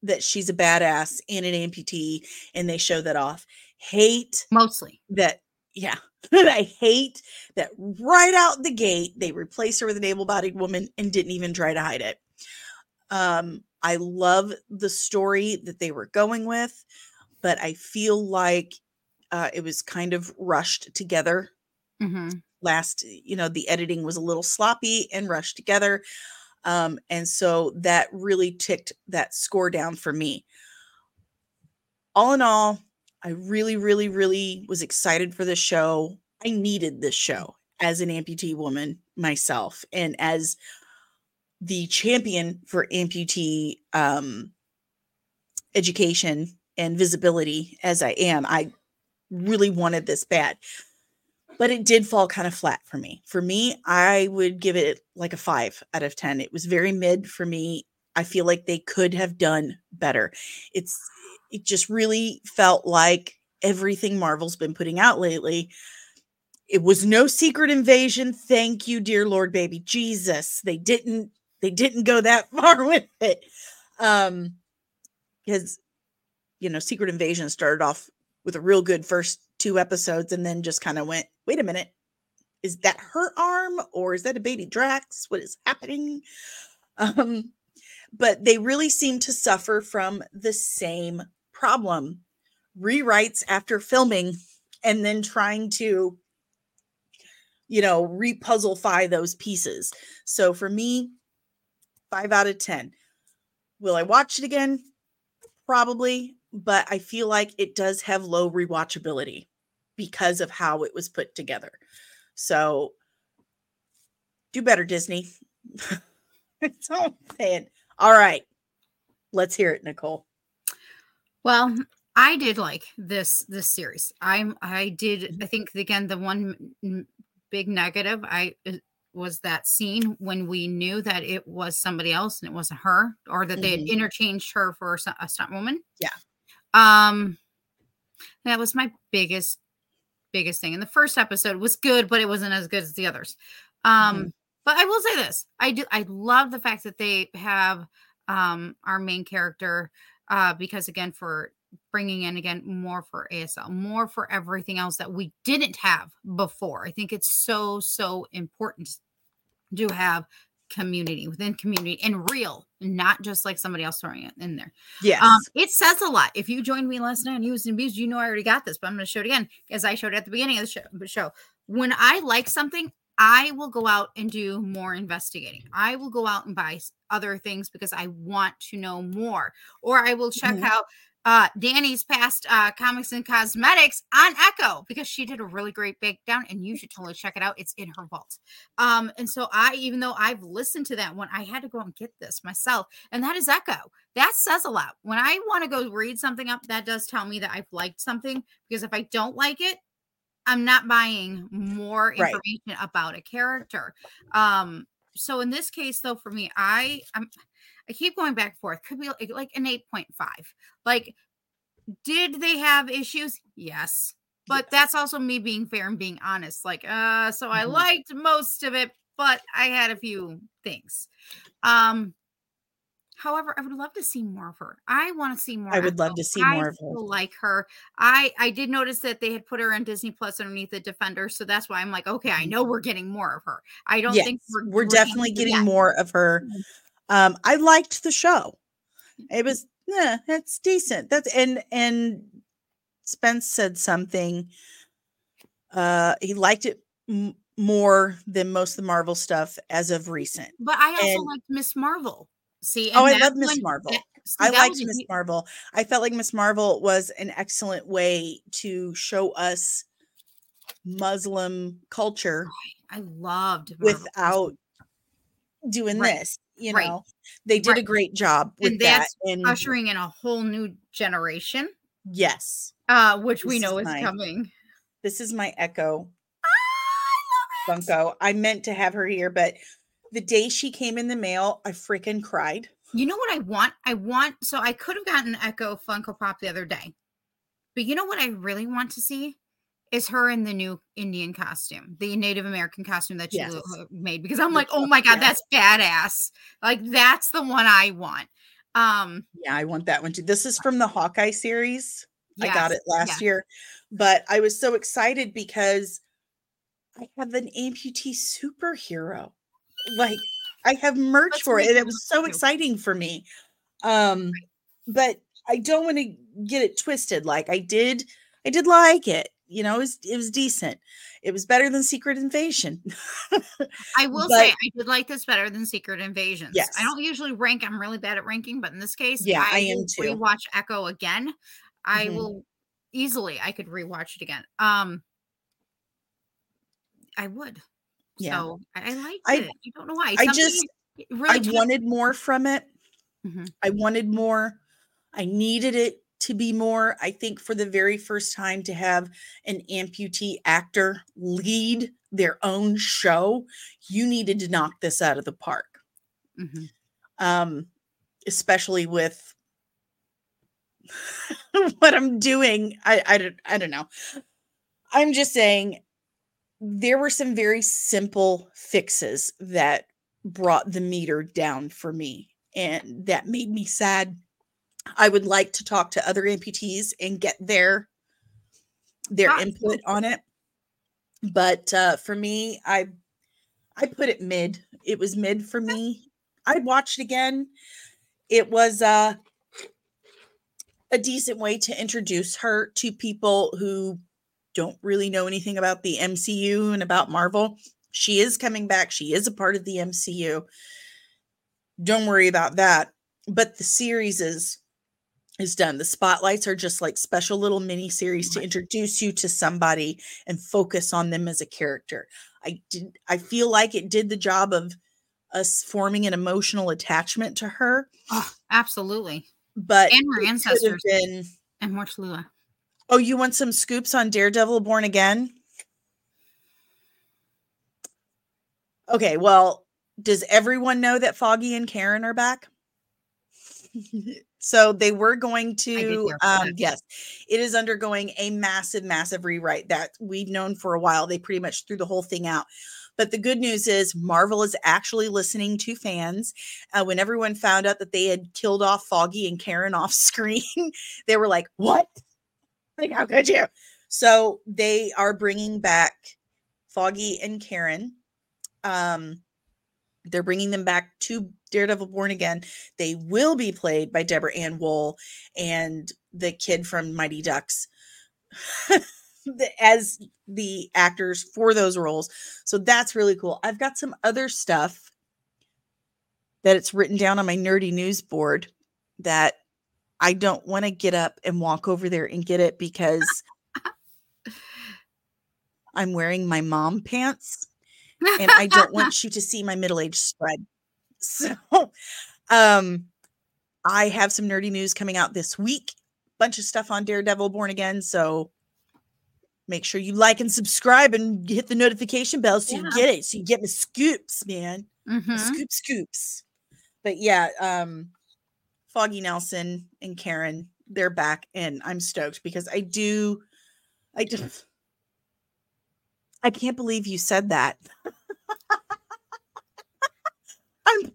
that she's a badass and an amputee, and they show that off. Hate Mostly. that yeah [laughs] i hate that right out the gate they replace her with an able-bodied woman and didn't even try to hide it um i love the story that they were going with but i feel like uh, it was kind of rushed together hmm last you know the editing was a little sloppy and rushed together um and so that really ticked that score down for me. All in all i really really really was excited for this show. I needed this show as an amputee woman myself and as the champion for amputee um education and visibility as i am i really wanted this bad but it did fall kind of flat for me. For me, I would give it like a five out of 10. It was very mid for me. I feel like they could have done better. It's, it just really felt like everything Marvel's been putting out lately. It was no secret invasion. Thank you, dear Lord, baby Jesus. They didn't, they didn't go that [laughs] far with it. Um, because, you know, Secret Invasion started off with a real good first two episodes and then just kind of went, wait a minute, is that her arm or is that a baby Drax? What is happening? Um, but they really seem to suffer from the same problem rewrites after filming and then trying to, you know, repuzzlefy those pieces. So for me, five out of 10. Will I watch it again? Probably, but I feel like it does have low rewatchability because of how it was put together. So do better, Disney. [laughs] That's all I'm saying. All right. Let's hear it, Nicole. Well, I did like this this series. I'm I did I think again the one big negative I was that scene when we knew that it was somebody else and it wasn't her or that they had Mhm. interchanged her for a stunt woman. Yeah. Um that was my biggest biggest thing. And the first episode was good, but it wasn't as good as the others. Um but I will say this. I do I love the fact that they have um our main character uh because again for bringing in again more for ASL, more for everything else that we didn't have before. I think it's so, so important to have community within community and real, not just like somebody else throwing it in there. yeah Um, it says a lot. If you joined me last night on Used and Abused, you know I already got this, but I'm going to show it again as I showed at the beginning of the show, the show. When I like something, I will go out and do more investigating. I will go out and buy other things because I want to know more, or I will check Mhm. out uh Danny's past uh comics and cosmetics on Echo because she did a really great breakdown and you should totally check it out. It's in her vault. Um and so I even though I've listened to that one, I had to go and get this myself. And that is Echo. That says a lot. When I want to go read something up, that does tell me that I've liked something because if I don't like it, I'm not buying more Right. information about a character. Um so in this case though for me, I I'm I keep going back and forth. Could be like, like an 8.5. Like, did they have issues? Yes. But that's also me being fair and being honest. Like, uh, so I Mhm. liked most of it, but I had a few things. Um, however, I would love to see more of her. I want to see more. I would love to see I more of her. like her. I I did notice that they had put her in Disney Plus underneath the Defender, so that's why I'm like, okay, I know we're getting more of her. I don't Mm-hmm. yes, think we're, we're, definitely getting more of her. Mhm. Um, I liked the show. It was yeah, it's decent. That's and and Spence said something. Uh, he liked it m- more than most of the Marvel stuff as of recent. But I also And- liked Miss Marvel. See, Oh, I love Miss Marvel. that- see, I liked a Miss Marvel. I felt like Miss Marvel was an excellent way to show us Muslim culture I loved Marvel. without doing Right, this. You right, know, they did a great job with And that. And ushering in a whole new generation, yes, uh, which we know is is my- coming. this is my Echo Funko. I meant to have her here, but the day she came in the mail, I freaking cried. You know what I want? I want so I could have gotten Echo Funko Pop the other day, but you know what I really want to see is her in the new Indian costume, the Native American costume that she Yes. uh, made. Because I'm like, oh my god, yeah. that's badass! Like that's the one I want. Um, Yeah, I want that one too. This is from the Hawkeye series. I got it last yes. year, but I was so excited because I have an amputee superhero. Like I have merch Let's for it, and it was so exciting for me. Um, but I don't want to get it twisted. Like I did, I did like it. You know, it was it was decent. It was better than Secret Invasion. I [laughs] will say I did like this better than Secret Invasion. Yes. I don't usually rank. I'm really bad at ranking, but in this case, Yeah, I am will too. Rewatch Echo again. I Mhm. will easily. I could rewatch it again. Um, I would. Yeah. So I, I liked I- it. I don't know why. I just- really I took- wanted more from it. Mhm. I wanted more. I needed it to be more. I think for the very first time to have an amputee actor lead their own show, you needed to knock this out of the park. Mhm. Um, especially with [laughs] what I'm doing. I, I don't I don't know. I'm just saying there were some very simple fixes that brought the meter down for me and that made me sad. I would like to talk to other amputees and get their their Ah, input on it. But uh for me, I I put it mid. It was mid for me. I'd watch it again. It was uh a decent way to introduce her to people who don't really know anything about the MCU and about Marvel. She is coming back. She is a part of the MCU. Don't worry about that. But the series is is done. The spotlights are just like special little mini series to introduce you to somebody and focus on them as a character. I did I feel like it did the job of us forming an emotional attachment to her, Oh, absolutely. but And her it could have ancestors. been And more Tallulah. Oh, you want some scoops on Daredevil Born Again? Okay, well, does everyone know that Foggy and Karen are back? so they were going to um yes, it is undergoing a massive massive rewrite that we've known for a while. They pretty much threw the whole thing out. But the good news is Marvel is actually listening to fans. Uh, when everyone found out that they had killed off Foggy and Karen off [laughs] screen, they were like, "What? Like, how could you?" So they are bringing back Foggy and Karen. Um, they're bringing them back to Daredevil Born Again. They will be played by Deborah Ann Woll and the kid from Mighty Ducks [laughs] as the actors for those roles. So that's really cool. I've got some other stuff that it's written down on my nerdy news board that I don't want to get up and walk over there and get it because I'm wearing my mom pants and I don't [laughs] want you to see my middle age spread. [laughs] So, um, I have some nerdy news coming out this week. Bunch of stuff on Daredevil Born Again. So make sure you like and subscribe and hit the notification bell so yeah. you get it. So you get my scoops, man. Mm-hmm. Scoop scoops. But yeah, um, Foggy Nelson and Karen, they're back, and I'm stoked because I do I just I can't believe you said that. [laughs] I'm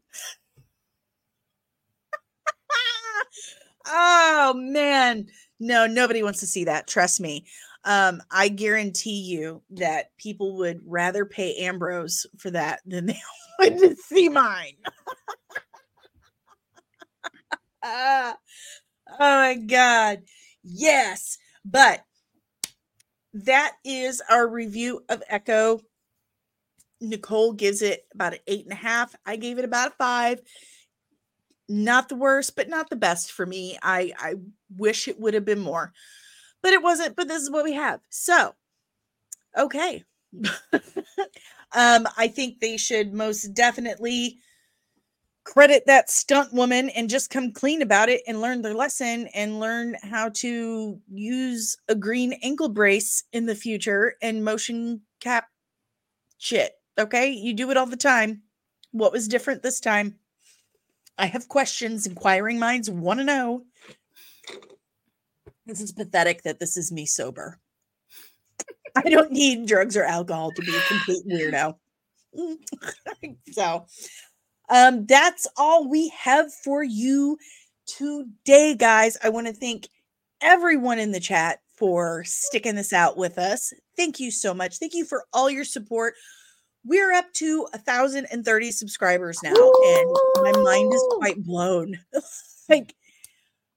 [laughs] Oh man. No, nobody wants to see that. Trust me. Um, I guarantee you that people would rather pay Ambrose for that than they [laughs] would to see mine. [laughs] oh my god. Yes. But that is our review of Echo. Nicole gives it about an eight and a half. I gave it about a five. Not the worst, but not the best for me. I I wish it would have been more, but it wasn't. But this is what we have. So, okay. [laughs] um, I think they should most definitely credit that stunt woman and just come clean about it and learn their lesson and learn how to use a green ankle brace in the future and motion cap shit. Okay. You do it all the time. What was different this time? I have questions. Inquiring minds want to know. This is pathetic that this is me sober. I don't need drugs or alcohol to be a complete weirdo. [laughs] so, um, that's all we have for you today, guys. I want to thank everyone in the chat for sticking this out with us. Thank you so much. Thank you for all your support. We're up to a thousand and thirty subscribers now, and my mind is quite blown. [laughs] like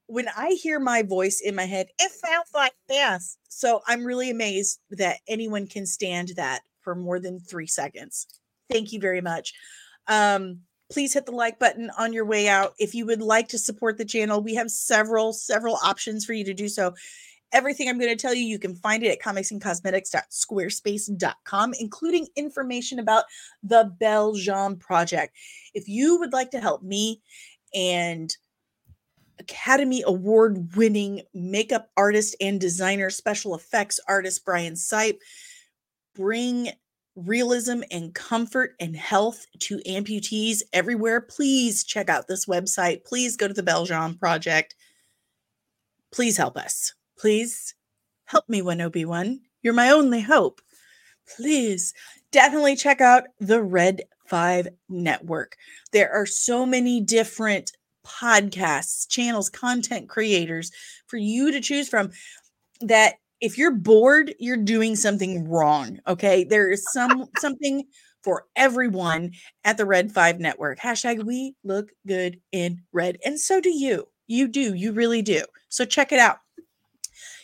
when I hear my voice in my head, it sounds like this. So I'm really amazed that anyone can stand that for more than three seconds. Thank you very much. Um, please hit the like button on your way out. If you would like to support the channel, we have several, several options for you to do so. Everything I'm going to tell you, you can find it at comicsandcosmetics.squarespace.com, including information about the Belgium project. If you would like to help me and Academy Award winning makeup artist and designer, special effects artist Brian Sipe bring realism and comfort and health to amputees everywhere, please check out this website. Please go to the Belgium Project. Please help us. Please help me, Obi-Wan. You're my only hope. Please definitely check out the Red 5 Network. There are so many different podcasts, channels, content creators for you to choose from that if you're bored, you're doing something wrong. Okay. There is some something for everyone at the Red 5 Network. Hashtag we look good in red. And so do you. You do. You really do. So check it out.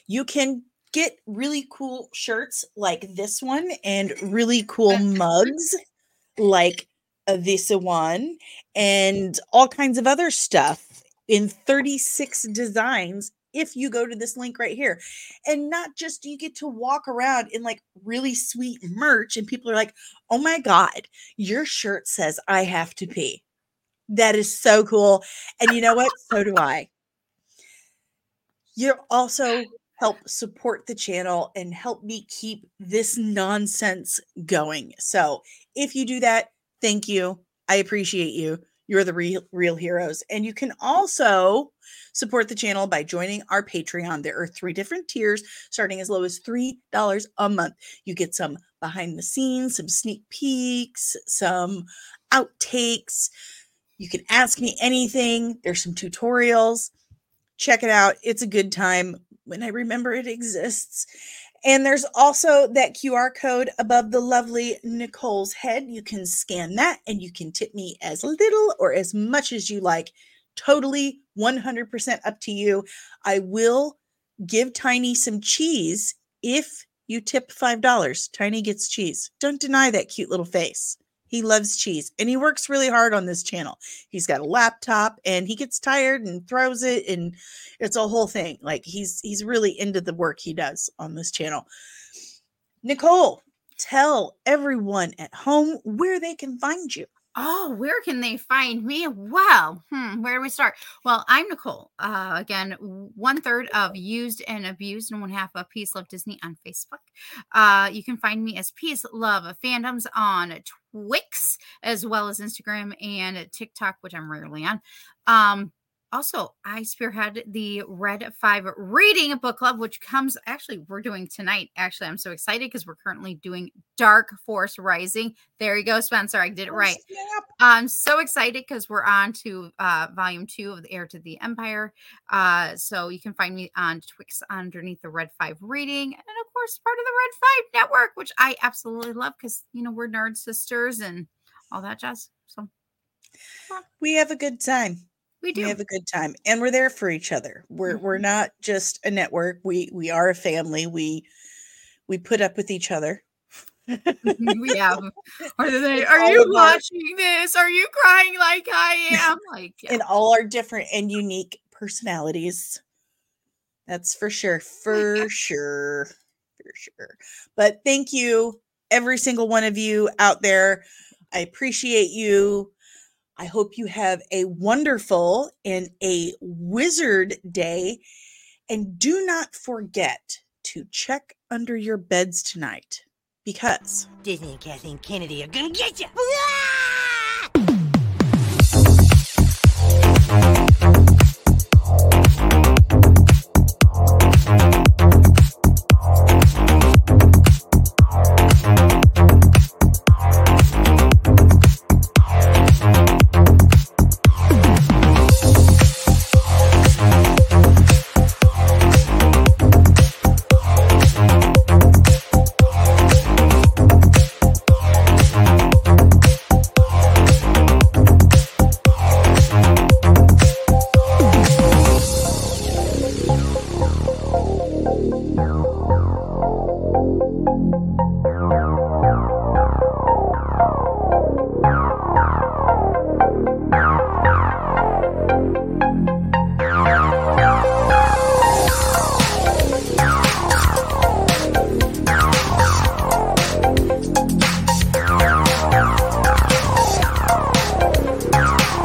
You can get really cool shirts like this one and really cool mugs like this one and all kinds of other stuff in 36 designs if you go to this link right here. And not just you get to walk around in like really sweet merch, and people are like, oh my God, your shirt says I have to pee. That is so cool. And you know what? so do I. You're also help support the channel and help me keep this nonsense going. So if you do that, thank you. I appreciate you. You're the real, real heroes. And you can also support the channel by joining our Patreon. There are three different tiers starting as low as $3 a month. You get some behind the scenes, some sneak peeks, some outtakes. You can ask me anything. There's some tutorials. Check it out. It's a good time when I remember it exists. And there's also that QR code above the lovely Nicole's head. You can scan that and you can tip me as little or as much as you like. Totally 100% up to you. I will give Tiny some cheese if you tip $5. Tiny gets cheese. Don't deny that cute little face. He loves cheese and he works really hard on this channel. He's got a laptop and he gets tired and throws it and it's a whole thing. Like he's he's really into the work he does on this channel. Nicole, tell everyone at home where they can find you. Oh, where can they find me? Well, hmm, where do we start? Well, I'm Nicole. Uh, again, one third of Used and Abused, and one half of Peace Love Disney on Facebook. Uh, you can find me as Peace Love Fandoms on Twix, as well as Instagram and TikTok, which I'm rarely on. Um, also, I spearhead the Red Five Reading Book Club, which comes actually, we're doing tonight. Actually, I'm so excited because we're currently doing Dark Force Rising. There you go, Spencer. I did it oh, right. Snap. I'm so excited because we're on to uh, volume two of The Heir to the Empire. Uh, so you can find me on Twix underneath the Red Five Reading. And of course, part of the Red Five Network, which I absolutely love because, you know, we're nerd sisters and all that jazz. So we have a good time. We do. We have a good time and we're there for each other. We're mm-hmm. we're not just a network. We we are a family. We we put up with each other. we have. Are, they, are you watching this? Are you crying like I am? Like yeah. and all our different and unique personalities. That's for sure. For sure. For sure. But thank you, every single one of you out there. I appreciate you. I hope you have a wonderful and a wizard day. And do not forget to check under your beds tonight because Disney and Kathleen Kennedy are gonna get you. [laughs]